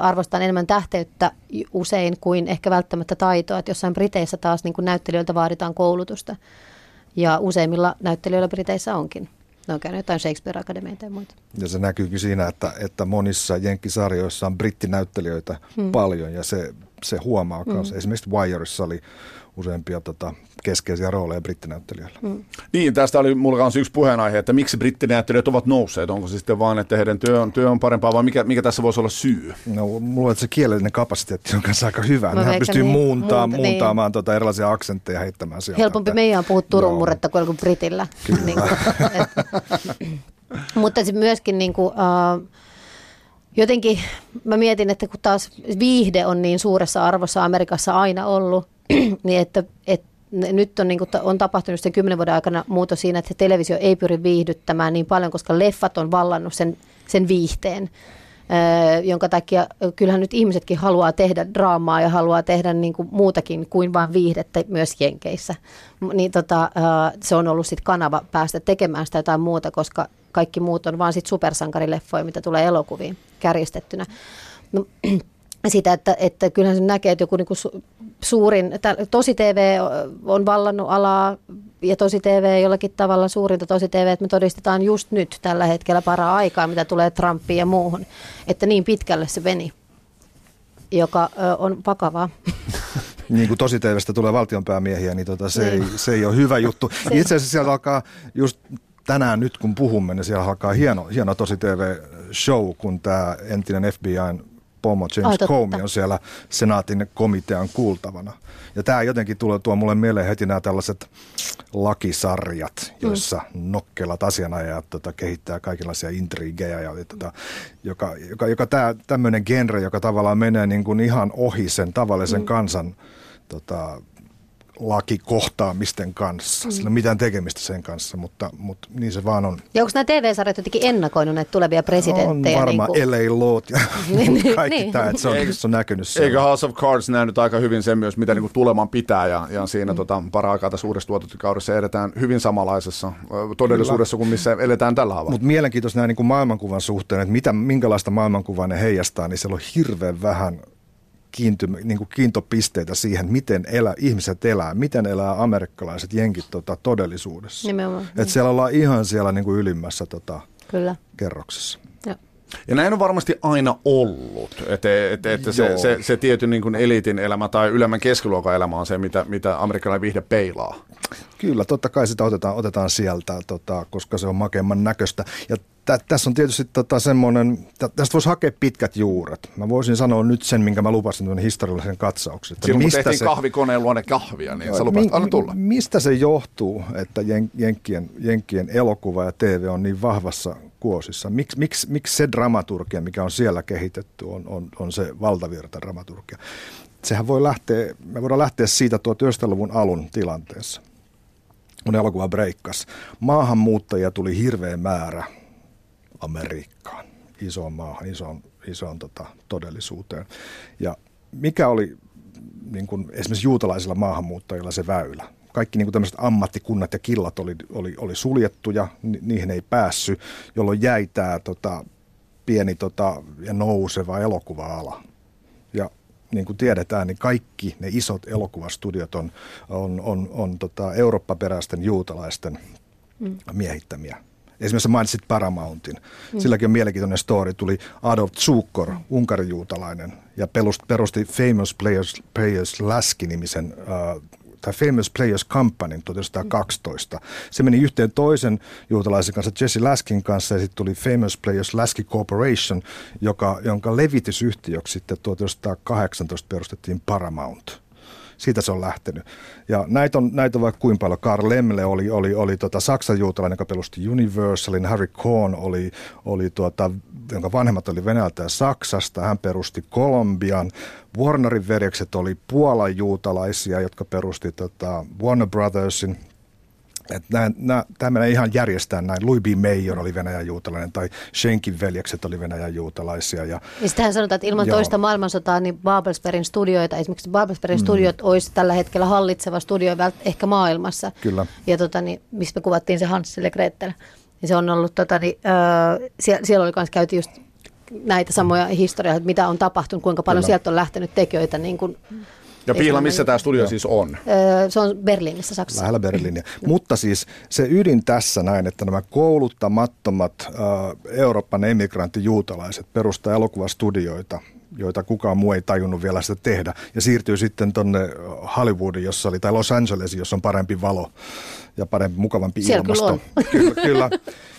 arvostan enemmän tähteyttä usein kuin ehkä välttämättä taitoa. Että jossain Briteissä taas niin kuin näyttelijöiltä vaaditaan koulutusta. Ja useimmilla näyttelijöillä Briteissä onkin. Ne on käynyt jotain Shakespeare-akademeita ja muita. Ja se näkyykin siinä, että, että monissa jenkkisarjoissa on brittinäyttelijöitä hmm. paljon ja se, se huomaa hmm. myös. Esimerkiksi Wireissa oli useampia tota, keskeisiä rooleja brittinäyttelijöillä. Mm. Niin, tästä oli mulla kanssa yksi puheenaihe, että miksi brittinäyttelijät ovat nousseet. Onko se sitten vaan, että heidän työ on, työ on parempaa vai mikä, mikä tässä voisi olla syy? No, mulla on se kielellinen kapasiteetti on kanssa aika hyvä. Nehän pystyy niin, muuntaa, muuta, muuntaamaan niin. tota erilaisia aksentteja heittämään sieltä. Helpompi meidän on puhua Turun Joo. murretta kuin joku Britillä. niin kuin, et, mutta se myöskin niin kuin, uh, jotenkin mä mietin, että kun taas viihde on niin suuressa arvossa Amerikassa aina ollut, niin että, että nyt on, niin kuin, on tapahtunut sen kymmenen vuoden aikana muutos siinä, että televisio ei pyri viihdyttämään niin paljon, koska leffat on vallannut sen, sen viihteen. Öö, jonka takia kyllähän nyt ihmisetkin haluaa tehdä draamaa ja haluaa tehdä niin kuin muutakin kuin vain viihdettä myös Jenkeissä. Niin tota, öö, se on ollut sitten kanava päästä tekemään sitä jotain muuta, koska kaikki muut on vaan sitten supersankarileffoja, mitä tulee elokuviin kärjistettynä. No, sitä, että, että kyllähän se näkee, että joku niin kuin suurin, tosi TV on vallannut alaa ja tosi TV jollakin tavalla suurinta tosi TV, että me todistetaan just nyt tällä hetkellä paraa aikaa, mitä tulee Trumpiin ja muuhun, että niin pitkälle se veni, joka on vakavaa. niin kuin tosi TVstä tulee valtionpäämiehiä, niin tota, se, niin. Ei, se ei ole hyvä juttu. Itse asiassa siellä alkaa just tänään nyt kun puhumme, niin siellä alkaa hieno, hieno tosi TV-show, kun tämä entinen FBIn pomo James totta. Comey on siellä senaatin komitean kuultavana. Ja tämä jotenkin tulee, tuo mulle mieleen heti nämä tällaiset lakisarjat, joissa mm. nokkelat asianajajat tota, kehittää kaikenlaisia intrigejä, ja, tota, joka, joka, joka tämä tämmöinen genre, joka tavallaan menee niin kuin ihan ohi sen tavallisen mm. kansan tota, lakikohtaamisten kanssa. Sillä ei ole mitään tekemistä sen kanssa, mutta, mutta niin se vaan on. Ja onko nämä TV-sarjat jotenkin ennakoinut näitä tulevia presidenttejä? On varmaan niin kuin... LA Lawt ja Niin, kaikki niin. tämä, että se on, se on näkynyt siellä. Eikö House of Cards nähnyt aika hyvin sen myös, mitä niinku tuleman pitää, ja, ja siinä mm. tota, paraikaa tässä uudessa tuotantokaudessa edetään hyvin samanlaisessa todellisuudessa kuin missä eletään tällä havalla. Mutta mielenkiintoista näin niin kuin maailmankuvan suhteen, että mitä, minkälaista maailmankuvaa ne heijastaa, niin siellä on hirveän vähän kiinty, niin kuin kiintopisteitä siihen, miten elä, ihmiset elää, miten elää amerikkalaiset jenkit tota, todellisuudessa. Nimenomaan. Et siellä ollaan ihan siellä niin kuin ylimmässä tota, Kyllä. kerroksessa. Joo. Ja näin on varmasti aina ollut, että et, et se, Joo. se, se tietyn niin kuin eliitin elämä tai ylemmän keskiluokan elämä on se, mitä, mitä amerikkalainen viihde peilaa. Kyllä, totta kai sitä otetaan, otetaan sieltä, tota, koska se on makeamman näköistä. Ja tä, tässä on tietysti tota, semmoinen, tä, tästä voisi hakea pitkät juuret. Mä voisin sanoa nyt sen, minkä mä lupasin tuon historiallisen katsauksen. Silloin kun mistä tehtiin se- kahvikoneen luonne kahvia, niin sä lupasit, anna tulla. Mistä se johtuu, että jen, jenkkien, jenkkien elokuva ja TV on niin vahvassa kuosissa? Miks, miksi, miksi se dramaturgia, mikä on siellä kehitetty, on, on, on se valtavirta dramaturgia? Sehän voi lähteä, me voidaan lähteä siitä 1900-luvun alun tilanteessa, kun elokuva breikkas. Maahanmuuttajia tuli hirveä määrä Amerikkaan, isoon maahan, isoon, isoon tota, todellisuuteen. Ja mikä oli niin kuin esimerkiksi juutalaisilla maahanmuuttajilla se väylä? Kaikki niin kuin tämmöiset ammattikunnat ja killat oli, oli, oli suljettuja, ni, niihin ei päässyt, jolloin jäi tämä tota, pieni tota, ja nouseva elokuva-ala. Ja niin kuin tiedetään, niin kaikki ne isot elokuvastudiot on, on, on, on tota, eurooppaperäisten juutalaisten mm. miehittämiä. Esimerkiksi mainitsit Paramountin. Mm. Silläkin on mielenkiintoinen story. Tuli Adolf Zukor, unkarijuutalainen, ja perusti, Famous Players, Players Lasky-nimisen äh, tai Famous Players Company 1912. Se meni yhteen toisen juutalaisen kanssa, Jesse Laskin kanssa, ja sitten tuli Famous Players Lasky Corporation, joka, jonka levitysyhtiöksi sitten 1918 perustettiin Paramount. Siitä se on lähtenyt. Ja näitä on, näitä on vaikka kuinka paljon. Karl Lemle oli, oli, oli tota Saksan juutalainen, joka perusti Universalin. Harry Cohn oli, oli tuota, jonka vanhemmat oli Venäjältä ja Saksasta. Hän perusti Kolumbian. Warnerin veljekset oli Puolan juutalaisia, jotka perusti tota Warner Brothersin. Tämä menee ihan järjestään näin. Louis B. Mayer oli Venäjän juutalainen tai Schenkin veljekset oli Venäjän juutalaisia. Ja, Ja sitähän sanotaan, että ilman Joo. toista maailmansotaa, niin Babelsbergin studioita, esimerkiksi Babelsbergin mm. studiot olisi tällä hetkellä hallitseva studio ehkä maailmassa. Kyllä. Ja tota, niin, missä me kuvattiin se Hansel ja Gretel. Ja se on ollut, tota, niin, öö, siellä, siellä oli myös käyty just näitä samoja historioita, että mitä on tapahtunut, kuinka paljon Kyllä. sieltä on lähtenyt tekijöitä. Niin kuin, Ja Piila, missä tämä studio siis on? öö, se on Berliinissä, Saksassa. Lähellä Berliiniä. Mutta siis se ydin tässä näin, että nämä kouluttamattomat äh, Euroopan emigrantti-juutalaiset perustaa elokuvastudioita, joita kukaan muu ei tajunnut vielä sitä tehdä, ja siirtyy sitten tuonne Hollywoodiin, jossa oli, tai Los Angelesiin, jossa on parempi valo ja parempi, mukavampi Siellä kyllä ilmasto. kyllä, kyllä.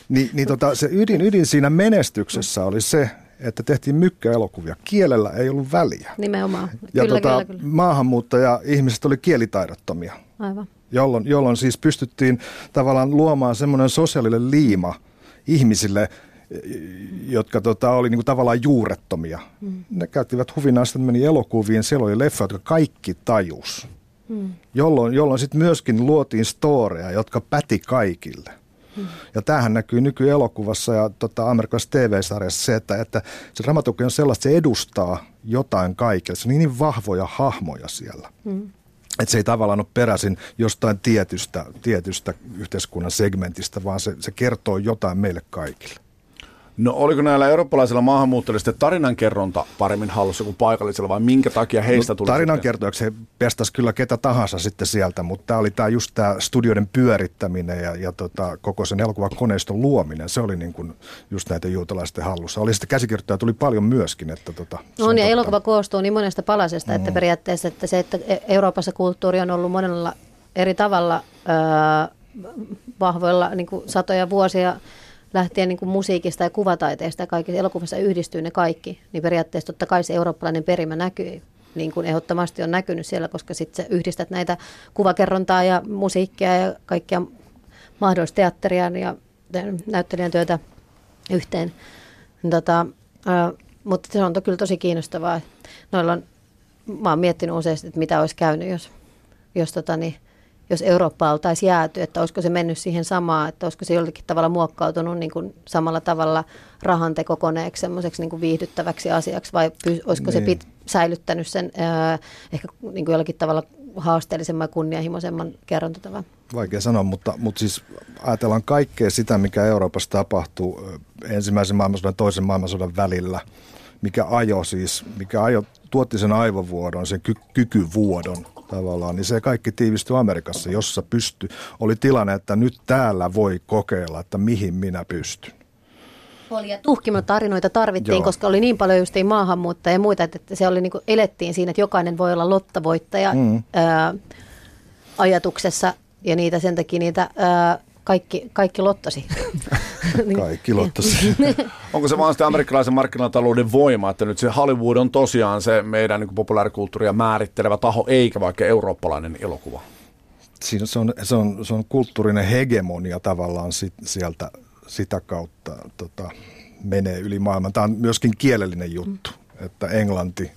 Ni, niin tota, se ydin, ydin siinä menestyksessä oli se, että tehtiin mykkäelokuvia. Kielellä ei ollut väliä. Nimenomaan. Ja kyllä, tota, kyllä, kyllä. maahanmuuttaja-ihmiset oli kielitaidottomia Aivan. jolloin, jolloin siis pystyttiin tavallaan luomaan semmoinen sosiaalinen liima ihmisille, jotka tota, oli niin kuin tavallaan juurettomia. Mm. Ne käyttivät huvinaan, sitten meni elokuviin, siellä oli leffa, jotka kaikki tajus. Mm. Jolloin, jolloin sitten myöskin luotiin storeja, jotka päti kaikille. Mm. Ja tämähän näkyy nykyelokuvassa ja tota, amerikkalaisessa TV-sarjassa se, että, että se dramaturgia on sellaista, että se edustaa jotain kaikille. Se on niin vahvoja hahmoja siellä. Mm. Että se ei tavallaan ole peräisin jostain tietystä, tietystä yhteiskunnan segmentistä, vaan se, se kertoo jotain meille kaikille. No oliko näillä eurooppalaisilla maahanmuuttajilla sitten tarinankerronta paremmin hallussa kuin paikallisilla vai minkä takia heistä tuli No, Tarinan sitten- kertojaksi he pestäisi kyllä ketä tahansa sitten sieltä, mutta tämä oli tämä just tämä studioiden pyörittäminen ja, ja tota, koko sen elokuvakoneiston luominen, se oli niin kuin just näitä juutalaisten hallussa. Oli sitten käsikirjoittajia tuli paljon myöskin. Että tota, No, on ja totta. elokuva koostuu niin monesta palasesta, että periaatteessa että se, että E- Euroopassa kulttuuri on ollut monella eri tavalla öö, vahvoilla niin kuin satoja vuosia lähtien niin kuin musiikista ja kuvataiteesta ja kaikissa elokuvissa yhdistyy ne kaikki, niin periaatteessa totta kai se eurooppalainen perimä näkyy niin kuin ehdottomasti on näkynyt siellä, koska sitten sä yhdistät näitä kuvakerrontaa ja musiikkia ja kaikkia mahdollista teatteria ja näyttelijän työtä yhteen. Tota, ää, mutta se on to, kyllä tosi kiinnostavaa. Noilla on, mä oon miettinyt useasti, että mitä olisi käynyt, jos, jos, tota, niin, jos Eurooppa oltaisiin jääty, että olisiko se mennyt siihen samaan, että olisiko se jollakin tavalla muokkautunut niin kuin samalla tavalla rahantekokoneeksi, semmoiseksi niin kuin viihdyttäväksi asiaksi, vai py, olisiko niin. se pit, säilyttänyt sen ää, ehkä niin kuin jollakin tavalla haasteellisemman ja kunnianhimoisemman kerrontotavan? Vaikea sanoa, mutta, mutta siis ajatellaan kaikkea sitä, mikä Euroopassa tapahtuu ensimmäisen maailmansodan ja toisen maailmansodan välillä, mikä ajo siis, mikä ajo, tuotti sen aivovuodon, sen ky- kykyvuodon tavallaan, niin se kaikki tiivistyi Amerikassa, jossa pysty. Oli tilanne, että nyt täällä voi kokeilla, että mihin minä pystyn. Oli ja tarinoita tarvittiin, Joo. koska oli niin paljon just maahanmuuttajia ja muita, että se oli niin kuin, elettiin siinä, että jokainen voi olla lottavoittaja mm. ää, ajatuksessa ja niitä sen takia niitä ää, kaikki, kaikki lottasi. kaikki lottasi. Onko se vaan sitä amerikkalaisen markkinatalouden voima, että nyt se Hollywood on tosiaan se meidän niin populaarikulttuuria määrittelevä taho, eikä vaikka eurooppalainen elokuva? Siinä se on, se on, se on kulttuurinen hegemonia tavallaan sit, sieltä sitä kautta tota, menee yli maailman. Tämä on myöskin kielellinen juttu, mm. että englanti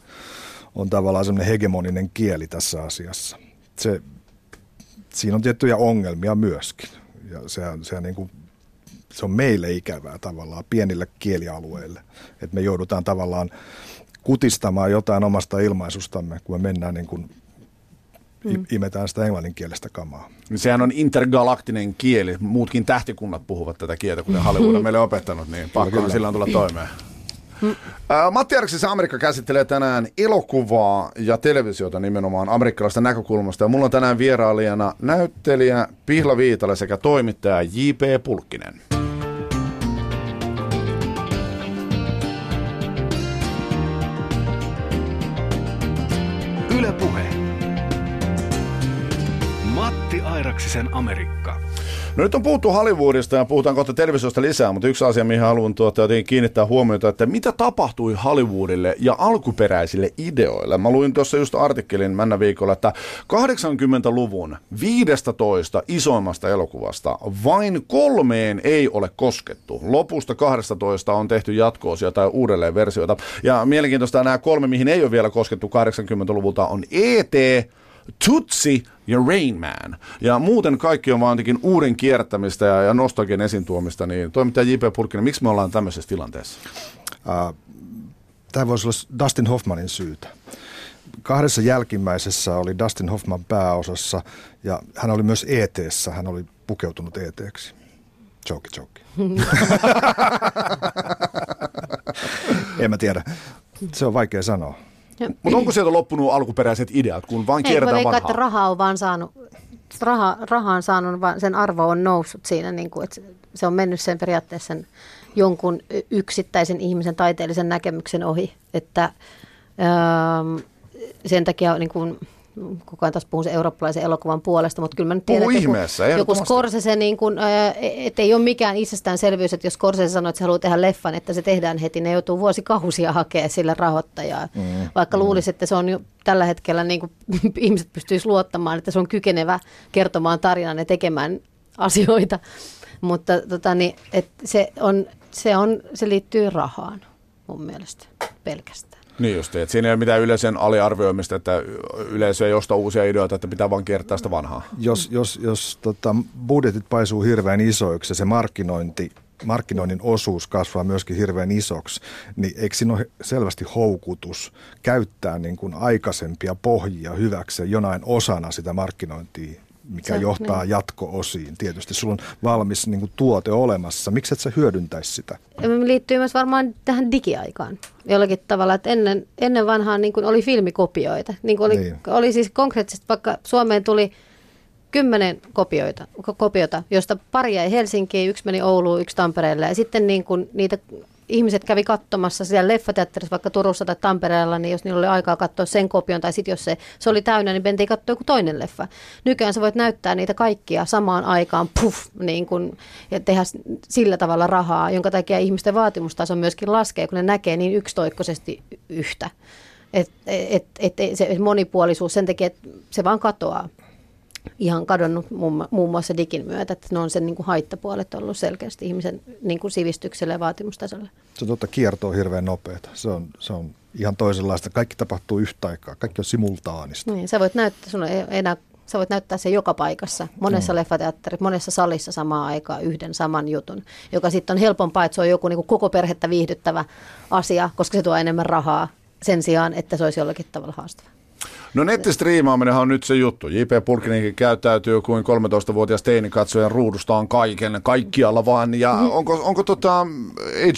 on tavallaan semmoinen hegemoninen kieli tässä asiassa. Se, siinä on tiettyjä ongelmia myöskin. Ja se, se, niin kuin, se on meille ikävää tavallaan pienille kielialueille, että me joudutaan tavallaan kutistamaan jotain omasta ilmaisustamme, kun me mennään niin kuin mm. imetään sitä englanninkielistä kamaa. Sehän on intergalaktinen kieli. Muutkin tähtikunnat puhuvat tätä kieltä, kuten Hollywood on meille opettanut, niin pakko sillä on tulla toimeen. Mm. Matti Arksissa Amerikka käsittelee tänään elokuvaa ja televisiota nimenomaan amerikkalaista näkökulmasta. Ja mulla on tänään vierailijana näyttelijä Pihla Viitala sekä toimittaja J.P. Pulkkinen. Yle Puhe. Matti Airaksisen Amerikka. No nyt on puhuttu Hollywoodista ja puhutaan kohta televisiosta lisää, mutta yksi asia, mihin haluan tuota, kiinnittää huomiota, että mitä tapahtui Hollywoodille ja alkuperäisille ideoille. Mä luin tuossa just artikkelin männä viikolla, että 80-luvun 15 isoimmasta elokuvasta vain kolmeen ei ole koskettu. Lopusta 12 on tehty jatkoosia tai uudelleen versioita. Ja mielenkiintoista nämä kolme, mihin ei ole vielä koskettu 80-luvulta, on E.T., Tutsi ja Rain Man. Ja muuten kaikki on vaan uuden kiertämistä ja, ja nostalgian esiin tuomista. Niin toimittaja J.P. Purkinen, miksi me ollaan tämmöisessä tilanteessa? Uh, tämä voisi olla Dustin Hoffmanin syytä. Kahdessa jälkimmäisessä oli Dustin Hoffman pääosassa ja hän oli myös et hän oli pukeutunut ET-ksi. Joke, joke. en mä tiedä. Se on vaikea sanoa. Mutta onko sieltä loppunut alkuperäiset ideat, kun vain kierretään Ei, vanhaa? että raha on vaan saanut, raha, raha on saanut, vaan sen arvo on noussut siinä, niin kuin, että se on mennyt sen periaatteessa sen jonkun yksittäisen ihmisen taiteellisen näkemyksen ohi, että öö, sen takia niin kuin, koko ajan taas puhun sen eurooppalaisen elokuvan puolesta, mutta kyllä mä nyt tiedän, Puhu että ihmeessä, joku, joku Scorsese, niin kuin, että ei ole mikään itsestäänselvyys, että jos Scorsese sanoo, että se haluaa tehdä leffan, että se tehdään heti, ne joutuu vuosikausia hakemaan sillä rahoittajaa. Mm, Vaikka mm. luulisi, että se on jo tällä hetkellä, niin kuin ihmiset pystyisivät luottamaan, että se on kykenevä kertomaan tarinan ja tekemään asioita. Mutta tota, niin, että se, on, se, on, se liittyy rahaan mun mielestä pelkästään. Niin just, että siinä ei ole mitään yleisen aliarvioimista, että yleisö ei osta uusia ideoita, että pitää vain kiertää sitä vanhaa. Jos, jos, jos tota, budjetit paisuu hirveän isoiksi ja se markkinointi markkinoinnin osuus kasvaa myöskin hirveän isoksi, niin eikö siinä ole selvästi houkutus käyttää niin kuin aikaisempia pohjia hyväksi jonain osana sitä markkinointia mikä se, johtaa niin. jatko-osiin. Tietysti sulla on valmis niin kuin, tuote olemassa. Miksi et sä hyödyntäisi sitä? Liittyy myös varmaan tähän digiaikaan jollakin tavalla, että ennen, ennen vanhaan niin kuin oli filmikopioita. Niin kuin oli, niin. oli siis konkreettisesti, vaikka Suomeen tuli kymmenen kopioita, kopiota, josta pari jäi Helsinkiin, yksi meni Ouluun, yksi Tampereelle ja sitten niin kuin niitä ihmiset kävi katsomassa siellä leffateatterissa vaikka Turussa tai Tampereella, niin jos niillä oli aikaa katsoa sen kopion tai sitten jos se, se oli täynnä, niin mentiin katsoa joku toinen leffa. Nykyään sä voit näyttää niitä kaikkia samaan aikaan, puff, niin kun, ja tehdä sillä tavalla rahaa, jonka takia ihmisten vaatimustaso myöskin laskee, kun ne näkee niin yksitoikkoisesti yhtä. Et, et, et, se monipuolisuus sen takia, että se vaan katoaa ihan kadonnut muun, muun muassa digin myötä, että ne on sen niin kuin haittapuolet ollut selkeästi ihmisen niin kuin sivistykselle ja vaatimustasolle. Se totta kierto on hirveän nopeata. Se on, se on ihan toisenlaista. Kaikki tapahtuu yhtä aikaa. Kaikki on simultaanista. Niin, sä voit näyttää, sun ei enää Sä voit näyttää se joka paikassa, monessa mm. leffateatterissa, monessa salissa samaan aikaan yhden saman jutun, joka sitten on helpompaa, että se on joku niin kuin koko perhettä viihdyttävä asia, koska se tuo enemmän rahaa sen sijaan, että se olisi jollakin tavalla haastava. No nettistriimaaminen on nyt se juttu. J.P. Pulkkinen käyttäytyy kuin 13-vuotias teini katsojan ruudustaan kaiken, kaikkialla vaan. Ja mm-hmm. onko, onko tota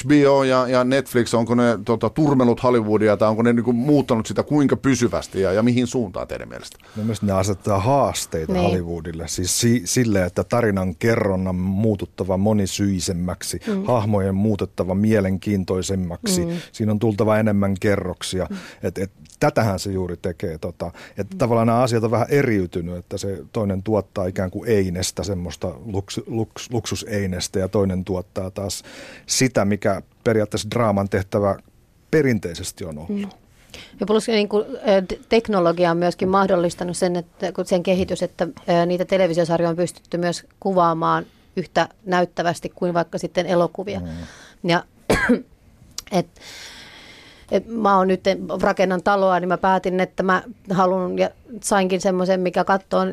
HBO ja, ja Netflix, onko ne tota, turmelut Hollywoodia tai onko ne niinku muuttanut sitä kuinka pysyvästi ja, ja mihin suuntaan teidän mielestä? Mielestäni ne asettaa haasteita niin. Hollywoodille. Siis si, sille, että tarinan kerronnan muututtava monisyisemmäksi, mm. hahmojen muutettava mielenkiintoisemmaksi. Mm. Siinä on tultava enemmän kerroksia. Mm. Et, et, tätähän se juuri tekee. Tota, että tavallaan nämä asiat on vähän eriytynyt, että se toinen tuottaa ikään kuin einestä, semmoista luks, luks, luksuseinestä ja toinen tuottaa taas sitä, mikä periaatteessa draaman tehtävä perinteisesti on ollut. Mm. Ja plus niin kuin, teknologia on myöskin mahdollistanut sen, että sen kehitys, että niitä televisiosarjoja on pystytty myös kuvaamaan yhtä näyttävästi kuin vaikka sitten elokuvia. Mm. Ja et, et mä oon nyt, rakennan taloa, niin mä päätin, että mä haluan ja sainkin semmoisen, mikä katsoo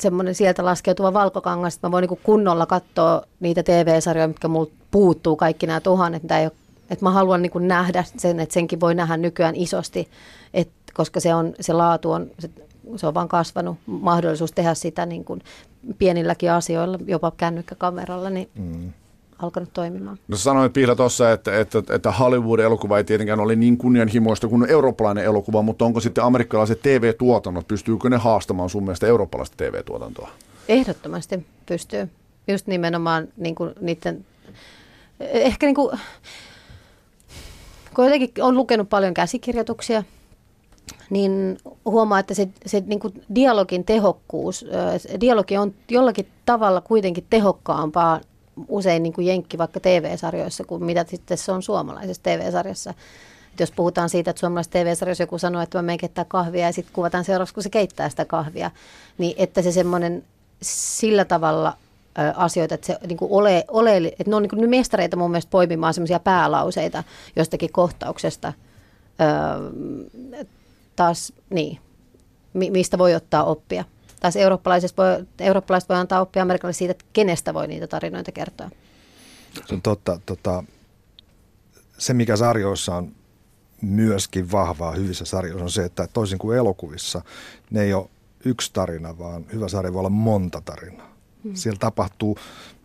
semmoinen sieltä laskeutuva valkokangas, että mä voin niin kunnolla katsoa niitä TV-sarjoja, mitkä mulla puuttuu, kaikki nämä tuhannet, mitä ei ole, mä haluan niin nähdä sen, että senkin voi nähdä nykyään isosti, et, koska se, on, se laatu on, se, se on vaan kasvanut, mahdollisuus tehdä sitä niin kuin pienilläkin asioilla, jopa kännykkäkameralla, niin mm alkanut toimimaan. No sanoit Piila tuossa, että, että, että Hollywood-elokuva ei tietenkään ole niin kunnianhimoista kuin eurooppalainen elokuva, mutta onko sitten amerikkalaiset TV-tuotannot, pystyykö ne haastamaan sun mielestä eurooppalaista TV-tuotantoa? Ehdottomasti pystyy. Just nimenomaan niin kuin niiden, ehkä niin kuin, kun jotenkin on lukenut paljon käsikirjoituksia, niin huomaa, että se, se niin kuin dialogin tehokkuus, dialogi on jollakin tavalla kuitenkin tehokkaampaa usein niin kuin jenkki vaikka TV-sarjoissa kuin mitä sitten se on suomalaisessa TV-sarjassa. Et jos puhutaan siitä, että suomalaisessa TV-sarjassa joku sanoo, että mä menen keittää kahvia ja sitten kuvataan seuraavaksi, kun se keittää sitä kahvia, niin että se semmoinen sillä tavalla asioita, että se niin kuin ole, ole, että ne on niin kuin mestareita mun mielestä poimimaan semmoisia päälauseita jostakin kohtauksesta. Ö, taas niin, mistä voi ottaa oppia taas eurooppalaiset voi, eurooppalaiset voi antaa oppia Amerikalle siitä, että kenestä voi niitä tarinoita kertoa. Se on totta. Tota, se, mikä sarjoissa on myöskin vahvaa hyvissä sarjoissa, on se, että toisin kuin elokuvissa, ne ei ole yksi tarina, vaan hyvä sarja voi olla monta tarinaa. Hmm. Siellä tapahtuu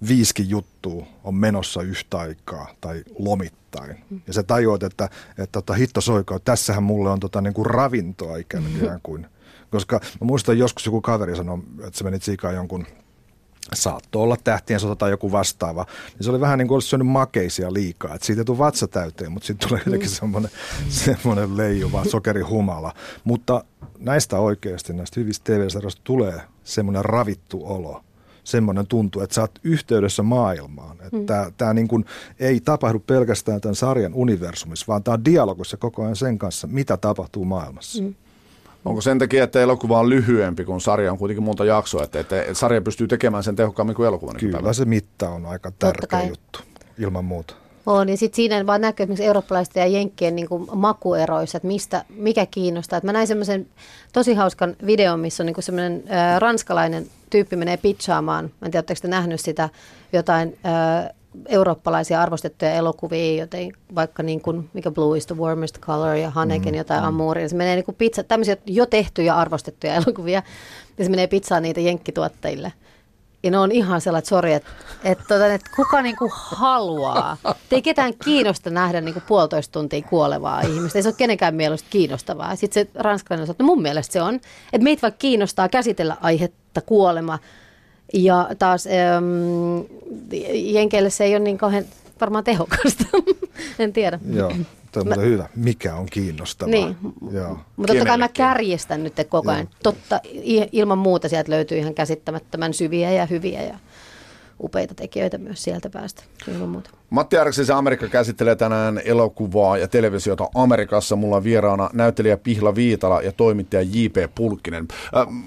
viisikin juttua, on menossa yhtä aikaa tai lomittain. Hmm. Ja sä tajuat, että, että, että tota, hitto soikoo, tässähän mulle on tota, niin kuin ravintoa ikään kuin. Koska mä muistan joskus joku kaveri sanoi, että se meni tsiikaan jonkun saattoi olla tähtien sota tai joku vastaava, niin se oli vähän niin kuin olisi syönyt makeisia liikaa, että siitä ei tule vatsa täyteen, mutta sitten tulee jotenkin mm. semmoinen, semmoinen leijuva sokerihumala. Mutta näistä oikeasti, näistä hyvistä TV-sarjoista tulee semmoinen ravittu olo, semmoinen tuntuu, että sä oot yhteydessä maailmaan. Että mm. Tämä, tämä niin kuin ei tapahdu pelkästään tämän sarjan universumissa, vaan tämä on dialogissa koko ajan sen kanssa, mitä tapahtuu maailmassa. Mm. Onko sen takia, että elokuva on lyhyempi, kun sarja on kuitenkin monta jaksoa, että, että sarja pystyy tekemään sen tehokkaammin kuin elokuva? Kyllä päivä. se mitta on aika tärkeä juttu, ilman muuta. On, niin sitten siinä vaan näkyy esimerkiksi eurooppalaisten ja jenkkien niin kuin makueroissa, että mistä, mikä kiinnostaa. Et mä näin semmoisen tosi hauskan videon, missä on niin semmoinen ranskalainen tyyppi menee pitchaamaan. Mä en tiedä, oletteko te nähnyt sitä jotain äh, eurooppalaisia arvostettuja elokuvia, joten vaikka niin kuin, mikä Blue is the Warmest Color ja Haneken mm, jotain mm. Amuria. Se menee niin kuin pizza, tämmöisiä jo tehtyjä arvostettuja elokuvia, ja se menee pizzaa niitä jenkkituottajille. Ja ne on ihan sellainen, sori, että, että, tota, että kuka niin kuin haluaa. Te ei ketään kiinnosta nähdä niin kuin puolitoista tuntia kuolevaa ihmistä. Ei se ole kenenkään mielestä kiinnostavaa. Sitten se ranskalainen sanoo, että no mun mielestä se on. Että meitä vaikka kiinnostaa käsitellä aihetta kuolema – ja taas ähm, Jenkeille se ei ole niin kauhean varmaan tehokasta. en tiedä. Joo, Tuo on hyvä. Mikä on kiinnostavaa. Niin, Joo. mutta totta kai mä kärjestän nyt koko ajan. Totta, i- ilman muuta sieltä löytyy ihan käsittämättömän syviä ja hyviä ja upeita tekijöitä myös sieltä päästä. Ilman muuta. Matti Arksisen Amerikka käsittelee tänään elokuvaa ja televisiota Amerikassa. Mulla on vieraana näyttelijä Pihla Viitala ja toimittaja J.P. Pulkkinen.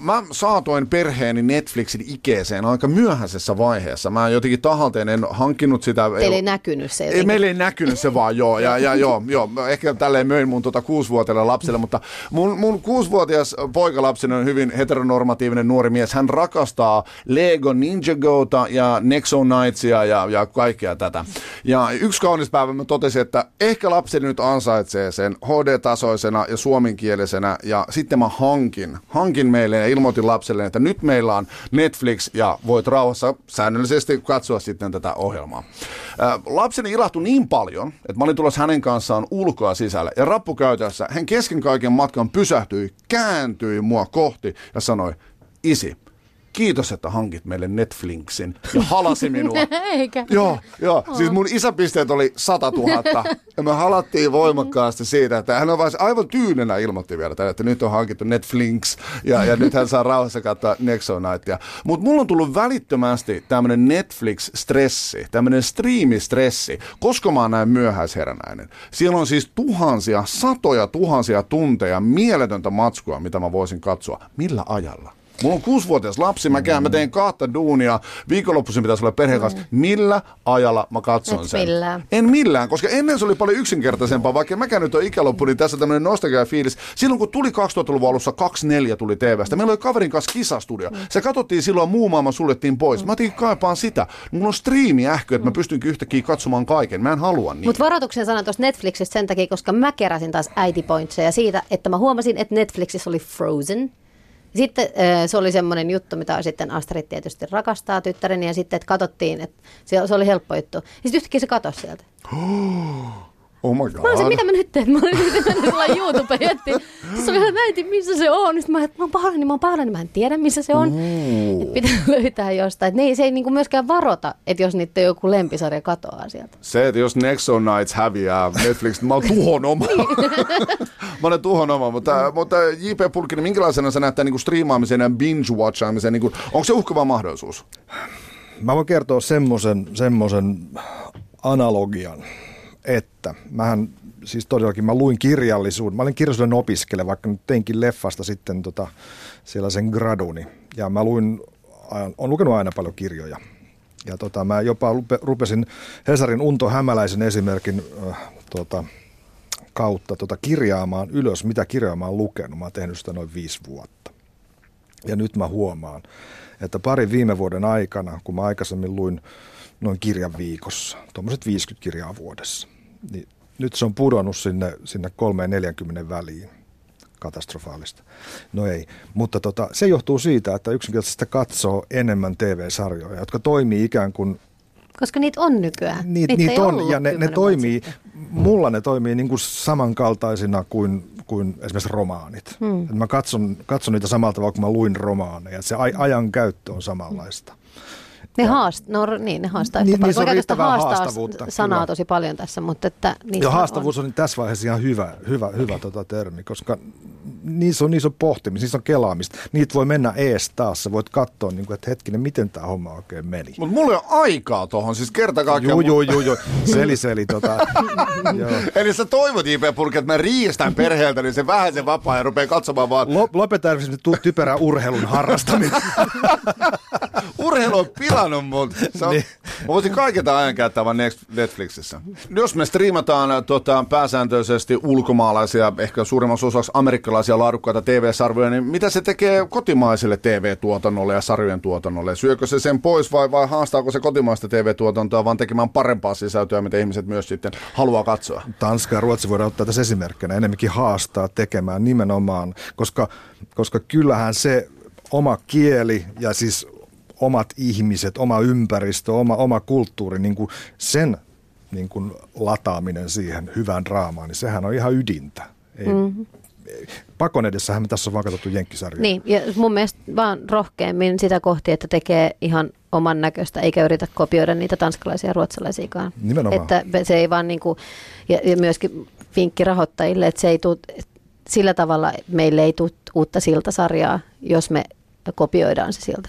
Mä saatoin perheeni Netflixin ikeeseen aika myöhäisessä vaiheessa. Mä jotenkin tahalteen en hankkinut sitä. Teille ei näkynyt se Ei, jotenkin. meillä ei näkynyt se vaan, joo. Ja, ja joo, joo. Ehkä tälleen möin mun tota kuusivuotiaalle lapselle, mutta mun, mun kuusivuotias poikalapseni on hyvin heteronormatiivinen nuori mies. Hän rakastaa Lego Ninjagota ja Nexo Knightsia ja, ja kaikkea tätä. Ja yksi kaunis päivä mä totesin, että ehkä lapseni nyt ansaitsee sen HD-tasoisena ja suomenkielisenä. Ja sitten mä hankin, hankin meille ja ilmoitin lapselle, että nyt meillä on Netflix ja voit rauhassa säännöllisesti katsoa sitten tätä ohjelmaa. Ää, lapseni ilahtui niin paljon, että mä olin tulossa hänen kanssaan ulkoa sisälle ja rappukäytössä hän kesken kaiken matkan pysähtyi, kääntyi mua kohti ja sanoi, isi, kiitos, että hankit meille Netflixin ja halasi minua. Eikä. Joo, joo. Siis mun isäpisteet oli 100 000 ja me halattiin voimakkaasti siitä, että hän on vaan aivan tyynenä ilmoitti vielä, että nyt on hankittu Netflix ja, ja nyt hän saa rauhassa katsoa Nexo Nightia. Mutta mulla on tullut välittömästi tämmöinen Netflix-stressi, tämmöinen striimistressi, koska mä oon näin myöhäisheränäinen. Siellä on siis tuhansia, satoja tuhansia tunteja mieletöntä matskua, mitä mä voisin katsoa. Millä ajalla? Mulla on kuusivuotias lapsi, mä, käyn, mä teen kahta duunia, viikonloppuisin pitäisi olla perheen kanssa. Millä ajalla mä katson Et sen? millään. En millään, koska ennen se oli paljon yksinkertaisempaa, vaikka mäkään nyt on ikäloppu, niin tässä tämmöinen nostalgia fiilis. Silloin kun tuli 2000-luvun alussa 24 tuli TVstä, meillä oli kaverin kanssa kisastudio. Se katsottiin silloin, muu maailma suljettiin pois. Mä otin kaipaan sitä. Mulla on striimi ähkö, että mä pystynkin yhtäkkiä katsomaan kaiken. Mä en halua niin. Mutta varoituksen sanan tuosta Netflixistä sen takia, koska mä keräsin taas äitipointseja siitä, että mä huomasin, että Netflixissä oli Frozen. Sitten äh, se oli semmoinen juttu, mitä sitten Astrid tietysti rakastaa tyttäreni, ja sitten että katsottiin, että se, oli helppo juttu. Ja sitten yhtäkkiä se katosi sieltä. oh my Mä olisin, god. mitä mä nyt teen? Mä olin nyt YouTubeen ja etsiä. Sitten oli ihan äiti, missä se on? Sitten mä, että mä oon pahoillani, mä oon pahoillani, mä en tiedä missä se on. Et pitää löytää jostain. Et ne, ei- se ei niinku myöskään varota, että jos niiden joku lempisarja katoaa sieltä. Se, että jos Nexo Nights häviää Netflix, niin mä oon tuhon oma. mä olen tuhon oma, mutta, mutta J.P. Pulkkinen, minkälaisena sä näet tämän niin striimaamisen ja binge-watchaamisen? Niin kuin, onko se uhkava mahdollisuus? Mä voin kertoa semmoisen, semmoisen analogian, että mähän siis todellakin mä luin kirjallisuuden. Mä olin kirjallisuuden opiskelija, vaikka nyt teinkin leffasta sitten tota, sen graduni. Ja mä luin, on lukenut aina paljon kirjoja. Ja tota, mä jopa rupesin Hesarin Unto Hämäläisen esimerkin äh, tota, kautta tota, kirjaamaan ylös, mitä kirjaa mä oon lukenut. Mä oon tehnyt sitä noin viisi vuotta. Ja nyt mä huomaan, että pari viime vuoden aikana, kun mä aikaisemmin luin noin kirjan viikossa, tuommoiset 50 kirjaa vuodessa, niin nyt se on pudonnut sinne, sinne 3-40 väliin katastrofaalista. No ei, mutta tota, se johtuu siitä, että yksinkertaisesti katsoo enemmän TV-sarjoja, jotka toimii ikään kuin Koska niitä on nykyään. Niit, Niitä niitä on, ja ne, ne toimii, mulla ne toimii niin kuin samankaltaisina kuin, kuin esimerkiksi romaanit. Hmm. Mä katson, katson niitä samalta tavalla, kun mä luin romaaneja. Se aj- ajan käyttö on samanlaista. Ne, haast, no, niin, ne haastaa Niin- yhtä paljon. on Mä käytän sitä riittävää haastaa haastavuutta, sanaa kyllä. tosi paljon tässä, mutta että niissä Ja on- haastavuus on tässä vaiheessa ihan hyvä, hyvä, hyvä tota termi, koska niissä on, niissä on pohtimista, niissä on kelaamista. Niitä voi mennä ees taas. Sä voit katsoa, niin kuin, että hetkinen, miten tämä homma oikein meni. Mutta mulla ei ole aikaa tohon, siis kerta kaikkiaan. Joo, joo, joo, joo. Seli, seli. Tota, joo. Eli sä toivot J.P. Pulkki, että mä riistän perheeltä, niin se vähän se vapaa ja rupeaa katsomaan vaan. Lop- tu- typerä urheilun harrastaminen. Urheilu on pilannut mut. Se on, Niin. Mä voisin kaiketa ajan käyttää vaan Netflixissä. Jos me striimataan äh, tota, pääsääntöisesti ulkomaalaisia, ehkä suurimmassa osaksi amerikkalaisia laadukkaita TV-sarjoja, niin mitä se tekee kotimaiselle TV-tuotannolle ja sarjojen tuotannolle? Syökö se sen pois vai, vai haastaako se kotimaista TV-tuotantoa vaan tekemään parempaa sisältöä, mitä ihmiset myös sitten haluaa katsoa? Tanska ja Ruotsi voidaan ottaa tässä esimerkkinä, enemmänkin haastaa tekemään nimenomaan, koska, koska kyllähän se oma kieli ja siis omat ihmiset, oma ympäristö, oma, oma kulttuuri, niin kuin sen niin kuin lataaminen siihen hyvään draamaan, niin sehän on ihan ydintä. Ei, mm-hmm. pakon edessähän me tässä on vaan katsottu jenkkisarjoja. Niin, ja mun mielestä vaan rohkeammin sitä kohti, että tekee ihan oman näköistä, eikä yritä kopioida niitä tanskalaisia ja ruotsalaisiakaan. Nimenomaan. Että se ei vaan niin kuin, ja, ja myöskin vinkki rahoittajille, että se ei tuu, sillä tavalla meille ei tule uutta siltasarjaa, jos me kopioidaan se siltä.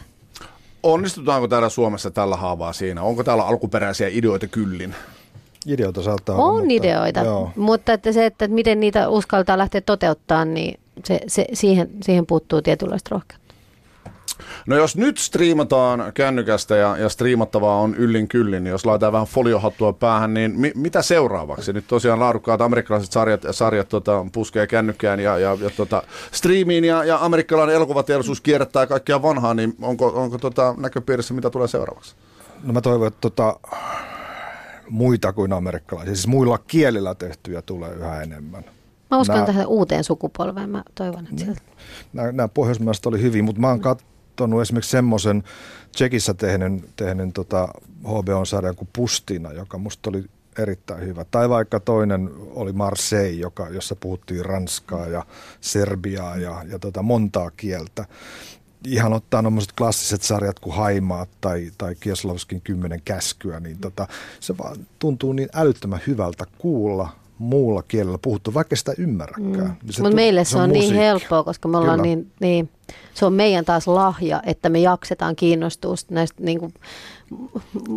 Onnistutaanko täällä Suomessa tällä haavaa siinä? Onko täällä alkuperäisiä ideoita kyllin? Ideoita saattaa olla. On mutta, ideoita, Joo. mutta että se, että miten niitä uskaltaa lähteä toteuttaa, niin se, se, siihen, siihen puuttuu tietynlaista rohkeutta. No jos nyt striimataan kännykästä ja, ja striimattavaa on yllin kyllin, niin jos laitetaan vähän foliohattua päähän, niin mi, mitä seuraavaksi? Nyt tosiaan laadukkaat amerikkalaiset sarjat, sarjat tota, puskee kännykkään ja, ja, ja tota, striimiin ja, ja amerikkalainen elokuvateollisuus kierrättää kaikkia vanhaa, niin onko, onko tota, näköpiirissä mitä tulee seuraavaksi? No mä toivon, että tota, muita kuin amerikkalaisia, siis muilla kielillä tehtyjä tulee yhä enemmän. Mä uskon Nää- tähän uuteen sukupolveen, mä toivon, että sieltä Nämä, nämä pohjoismaiset oli hyvin, mutta mä oon katsonut esimerkiksi semmoisen Tsekissä tehneen, tehneen tota HBO-sarjan kuin Pustina, joka musta oli erittäin hyvä. Tai vaikka toinen oli Marseille, joka, jossa puhuttiin ranskaa ja serbiaa ja, ja tota montaa kieltä. Ihan ottaa nommoiset klassiset sarjat kuin Haimaat tai, tai Kieslovskin kymmenen käskyä, niin tota, se vaan tuntuu niin älyttömän hyvältä kuulla muulla kielellä puhuttu, vaikka sitä ymmärräkään. Niin se Mutta meille se on, niin musiikki. helppoa, koska me ollaan Kyllä. niin, niin, se on meidän taas lahja, että me jaksetaan kiinnostua näistä niin kuin,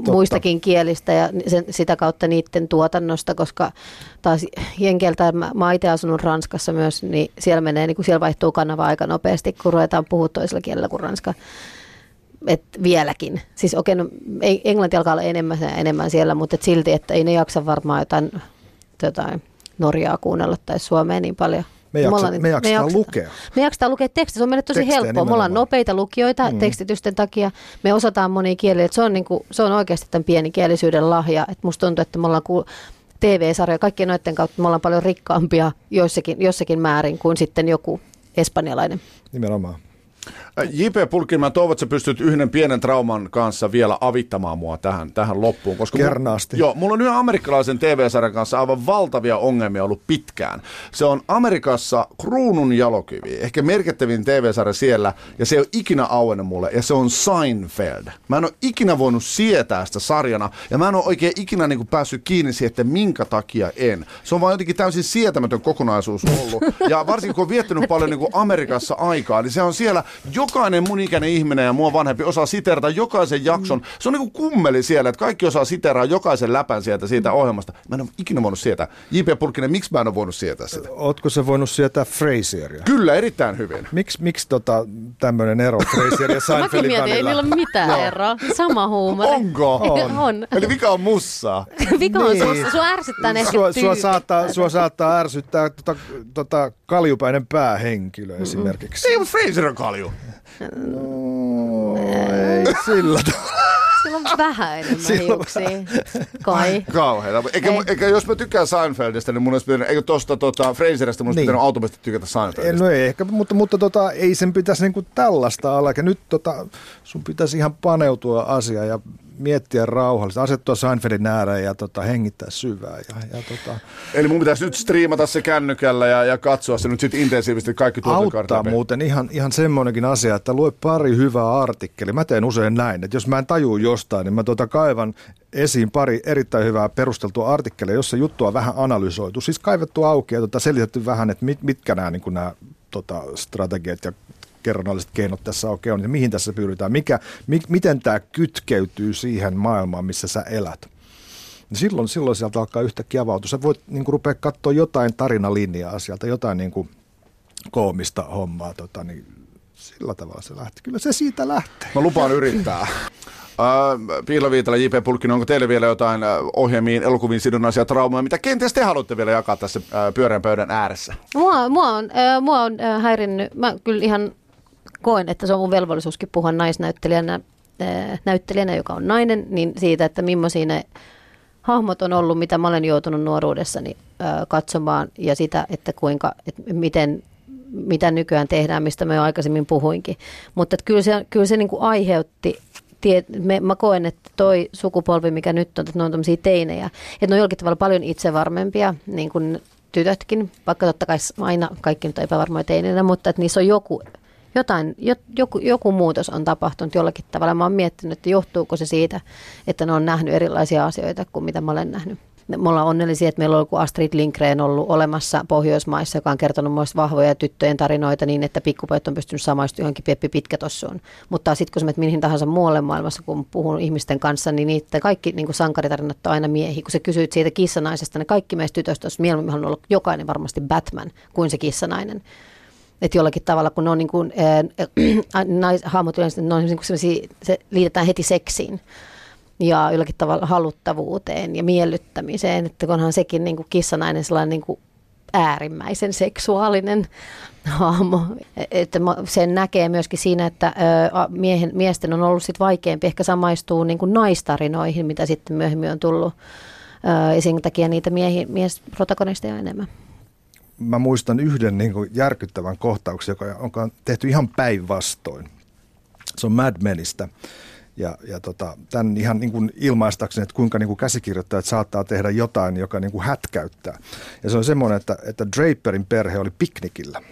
muistakin kielistä ja sen, sitä kautta niiden tuotannosta, koska taas Jenkeltä, mä, mä itse asunut Ranskassa myös, niin siellä menee, niin kuin siellä vaihtuu kanava aika nopeasti, kun ruvetaan puhua toisella kielellä kuin ranska. Et vieläkin. Siis okei, no, ei- englanti alkaa olla enemmän ja enemmän siellä, mutta et silti, että ei ne jaksa varmaan jotain, jotain Norjaa kuunnella tai Suomea niin paljon. Me, jaksa, ollaan- me jaksetaan jaksetaan- lukea. me jaksetaan lukea tekstiä, se on meille tosi Tekstejä helppoa. Me ollaan nimenomaan. nopeita lukijoita mm. tekstitysten takia. Me osataan monia kieliä. Et Se on, niinku, se on oikeasti tämän pienikielisyyden lahja. Et musta tuntuu, että me ollaan kuul- TV-sarjoja, kaikkien noiden kautta me ollaan paljon rikkaampia joissakin, jossakin määrin kuin sitten joku espanjalainen. Nimenomaan. J.P. Pulkin, mä toivon, että sä pystyt yhden pienen trauman kanssa vielä avittamaan mua tähän, tähän loppuun. Koska mu- Kernaasti. joo, mulla on yhden amerikkalaisen TV-sarjan kanssa aivan valtavia ongelmia ollut pitkään. Se on Amerikassa kruunun jalokivi, ehkä merkittävin TV-sarja siellä, ja se ei ole ikinä auennut mulle, ja se on Seinfeld. Mä en ole ikinä voinut sietää sitä sarjana, ja mä en ole oikein ikinä niin kuin päässyt kiinni siihen, että minkä takia en. Se on vaan jotenkin täysin sietämätön kokonaisuus ollut, ja varsinkin kun on viettänyt paljon niin kuin Amerikassa aikaa, niin se on siellä jokainen mun ikäinen ihminen ja mua vanhempi osaa siterata jokaisen jakson. Se on niin kuin kummeli siellä, että kaikki osaa siteraa jokaisen läpän sieltä siitä ohjelmasta. Mä en ole ikinä voinut sietää. J.P. Purkkinen, miksi mä en ole voinut sietää sitä? Ootko se voinut sietää Frasieria? Kyllä, erittäin hyvin. Miksi, miksi tota, tämmöinen ero Frasier ja Mäkin Seinfeldin mietin, ei niillä ole mitään eroa. Sama huumori. Onko? On. on. Eli vika on mussaa. Vika on Niin. sussa. Sua ärsyttää ne ehkä Sua, sua, saattaa, sua saattaa ärsyttää tota, tota kaljupäinen päähenkilö esimerkiksi. Ei, mutta Fraser on kalju. No, ei sillä tavalla. Sillä on vähän enemmän Sillä on hiuksia. Kai. Kauheeta. Eikä, Ei. eikä, jos mä tykkään Seinfeldistä, niin mun olisi pitänyt, eikö tosta tota, Fraserista, mun olisi Niin. pitänyt automaattisesti tykätä Ei, Seinfeldistä. no ei ehkä, mutta, mutta tota, ei sen pitäisi niinku tällaista olla. Eikä nyt tota, sun pitäisi ihan paneutua asiaan ja miettiä rauhallisesti, asettua Seinfeldin ääreen ja tota, hengittää syvää. Ja, ja tota, Eli mun pitäisi nyt striimata se kännykällä ja, ja katsoa se nyt sitten intensiivisesti kaikki auttaa muuten ihan, ihan semmoinenkin asia, että lue pari hyvää artikkelia. Mä teen usein näin, että jos mä en tajuu jostain, niin mä tota kaivan esiin pari erittäin hyvää perusteltua artikkelia, jossa juttua on vähän analysoitu. Siis kaivettu auki ja tota selitetty vähän, että mit, mitkä nämä, niin nämä tota, strategiat ja kerronnalliset keinot tässä oikein on, ja mihin tässä pyritään, mikä, mi, miten tämä kytkeytyy siihen maailmaan, missä sä elät. Niin silloin, silloin sieltä alkaa yhtäkkiä avautua. Sä voit niin kuin, rupea katsoa jotain tarinalinjaa sieltä, jotain niin kuin, koomista hommaa. Tota, niin sillä tavalla se lähti. Kyllä se siitä lähtee. Mä lupaan yrittää. Uh, Piila Viitala, J.P. Pulkkinen, onko teille vielä jotain ohjelmiin, elokuviin sidonnaisia traumaa, mitä kenties te haluatte vielä jakaa tässä pyöreän pöydän ääressä? Mua, mua on, äh, mua on äh, häirinnyt, mä kyllä ihan koen, että se on mun velvollisuuskin puhua naisnäyttelijänä, äh, näyttelijänä, joka on nainen, niin siitä, että millaisia ne hahmot on ollut, mitä mä olen joutunut nuoruudessani katsomaan ja sitä, että kuinka, että miten, mitä nykyään tehdään, mistä mä jo aikaisemmin puhuinkin. Mutta että kyllä se, kyllä se niin kuin aiheutti tie, me, mä koen, että toi sukupolvi, mikä nyt on, että ne on tämmöisiä teinejä, että ne on jollakin tavalla paljon itsevarmempia, niin kuin tytötkin, vaikka totta kai aina kaikki nyt on epävarmoja teineinä, mutta että niissä on joku, jotain, joku, joku muutos on tapahtunut jollakin tavalla. Mä oon miettinyt, että johtuuko se siitä, että ne on nähnyt erilaisia asioita kuin mitä mä olen nähnyt me ollaan onnellisia, että meillä on ollut Astrid Lindgren ollut olemassa Pohjoismaissa, joka on kertonut myös vahvoja tyttöjen tarinoita niin, että pikkupojat on pystynyt samaistumaan johonkin Peppi Pitkätossuun. Mutta sitten kun sä menet mihin tahansa muualle maailmassa, kun puhun ihmisten kanssa, niin niitä kaikki niin sankaritarinat on aina miehiä. Kun sä kysyit siitä kissanaisesta, niin kaikki meistä tytöistä olisi mieluummin olla jokainen varmasti Batman kuin se kissanainen että jollakin tavalla, kun ne on niin kuin, äh, nais, hahmot yleensä, ne on niin kuin se liitetään heti seksiin ja jollakin tavalla haluttavuuteen ja miellyttämiseen, että onhan sekin niin kuin kissanainen sellainen niin kuin äärimmäisen seksuaalinen hahmo. Että sen näkee myöskin siinä, että miehen, miesten on ollut sit vaikeampi ehkä samaistua niin kuin naistarinoihin, mitä sitten myöhemmin on tullut. Ja sen takia niitä miehi, miesprotagonisteja enemmän. Mä muistan yhden niin kuin järkyttävän kohtauksen, joka on tehty ihan päinvastoin. Se on Mad Menistä ja, ja tota, tämän ihan niin kuin ilmaistakseni, että kuinka niin kuin käsikirjoittajat saattaa tehdä jotain, joka niin kuin hätkäyttää. Ja se on semmoinen, että, että Draperin perhe oli piknikillä.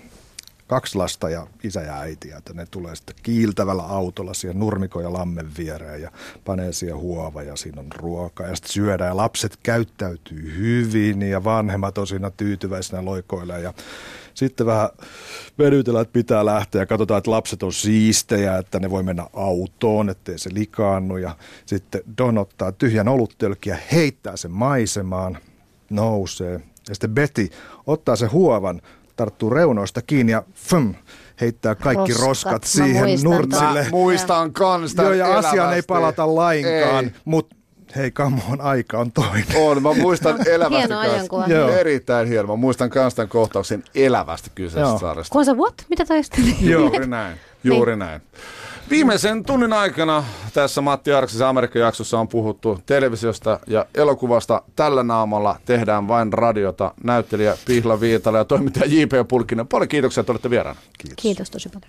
Kaksi lasta ja isä ja äiti. Että ne tulee sitten kiiltävällä autolla siihen nurmikon ja lammen viereen ja panee siihen huova ja siinä on ruoka ja sitten syödään. Ja lapset käyttäytyy hyvin ja vanhemmat on siinä tyytyväisenä loikoille ja sitten vähän vedytellä, että pitää lähteä ja katsotaan, että lapset on siistejä, että ne voi mennä autoon, ettei se likaannu. Ja sitten Don ottaa tyhjän oluttölkiä, heittää sen maisemaan, nousee. Ja sitten Betty ottaa se huovan, tarttuu reunoista kiinni ja fum, heittää kaikki roskat, roskat siihen nurtsille. Mä muistan kans Joo, ja asiaan ei palata lainkaan, mutta hei come on, aika on toinen. On, mä muistan elävästi Hieno ajankuva. Erittäin hieno. Mä muistan kans tämän kohtauksen elävästi kyseisestä saaresta. Kun se what? Mitä toi Juuri näin, juuri niin. näin. Viimeisen tunnin aikana tässä Matti Arksisen Amerikka-jaksossa on puhuttu televisiosta ja elokuvasta. Tällä naamalla tehdään vain radiota. Näyttelijä Pihla Viitala ja toimittaja J.P. Pulkkinen. Paljon kiitoksia, että olette vieraana. Kiitos. Kiitos tosi paljon.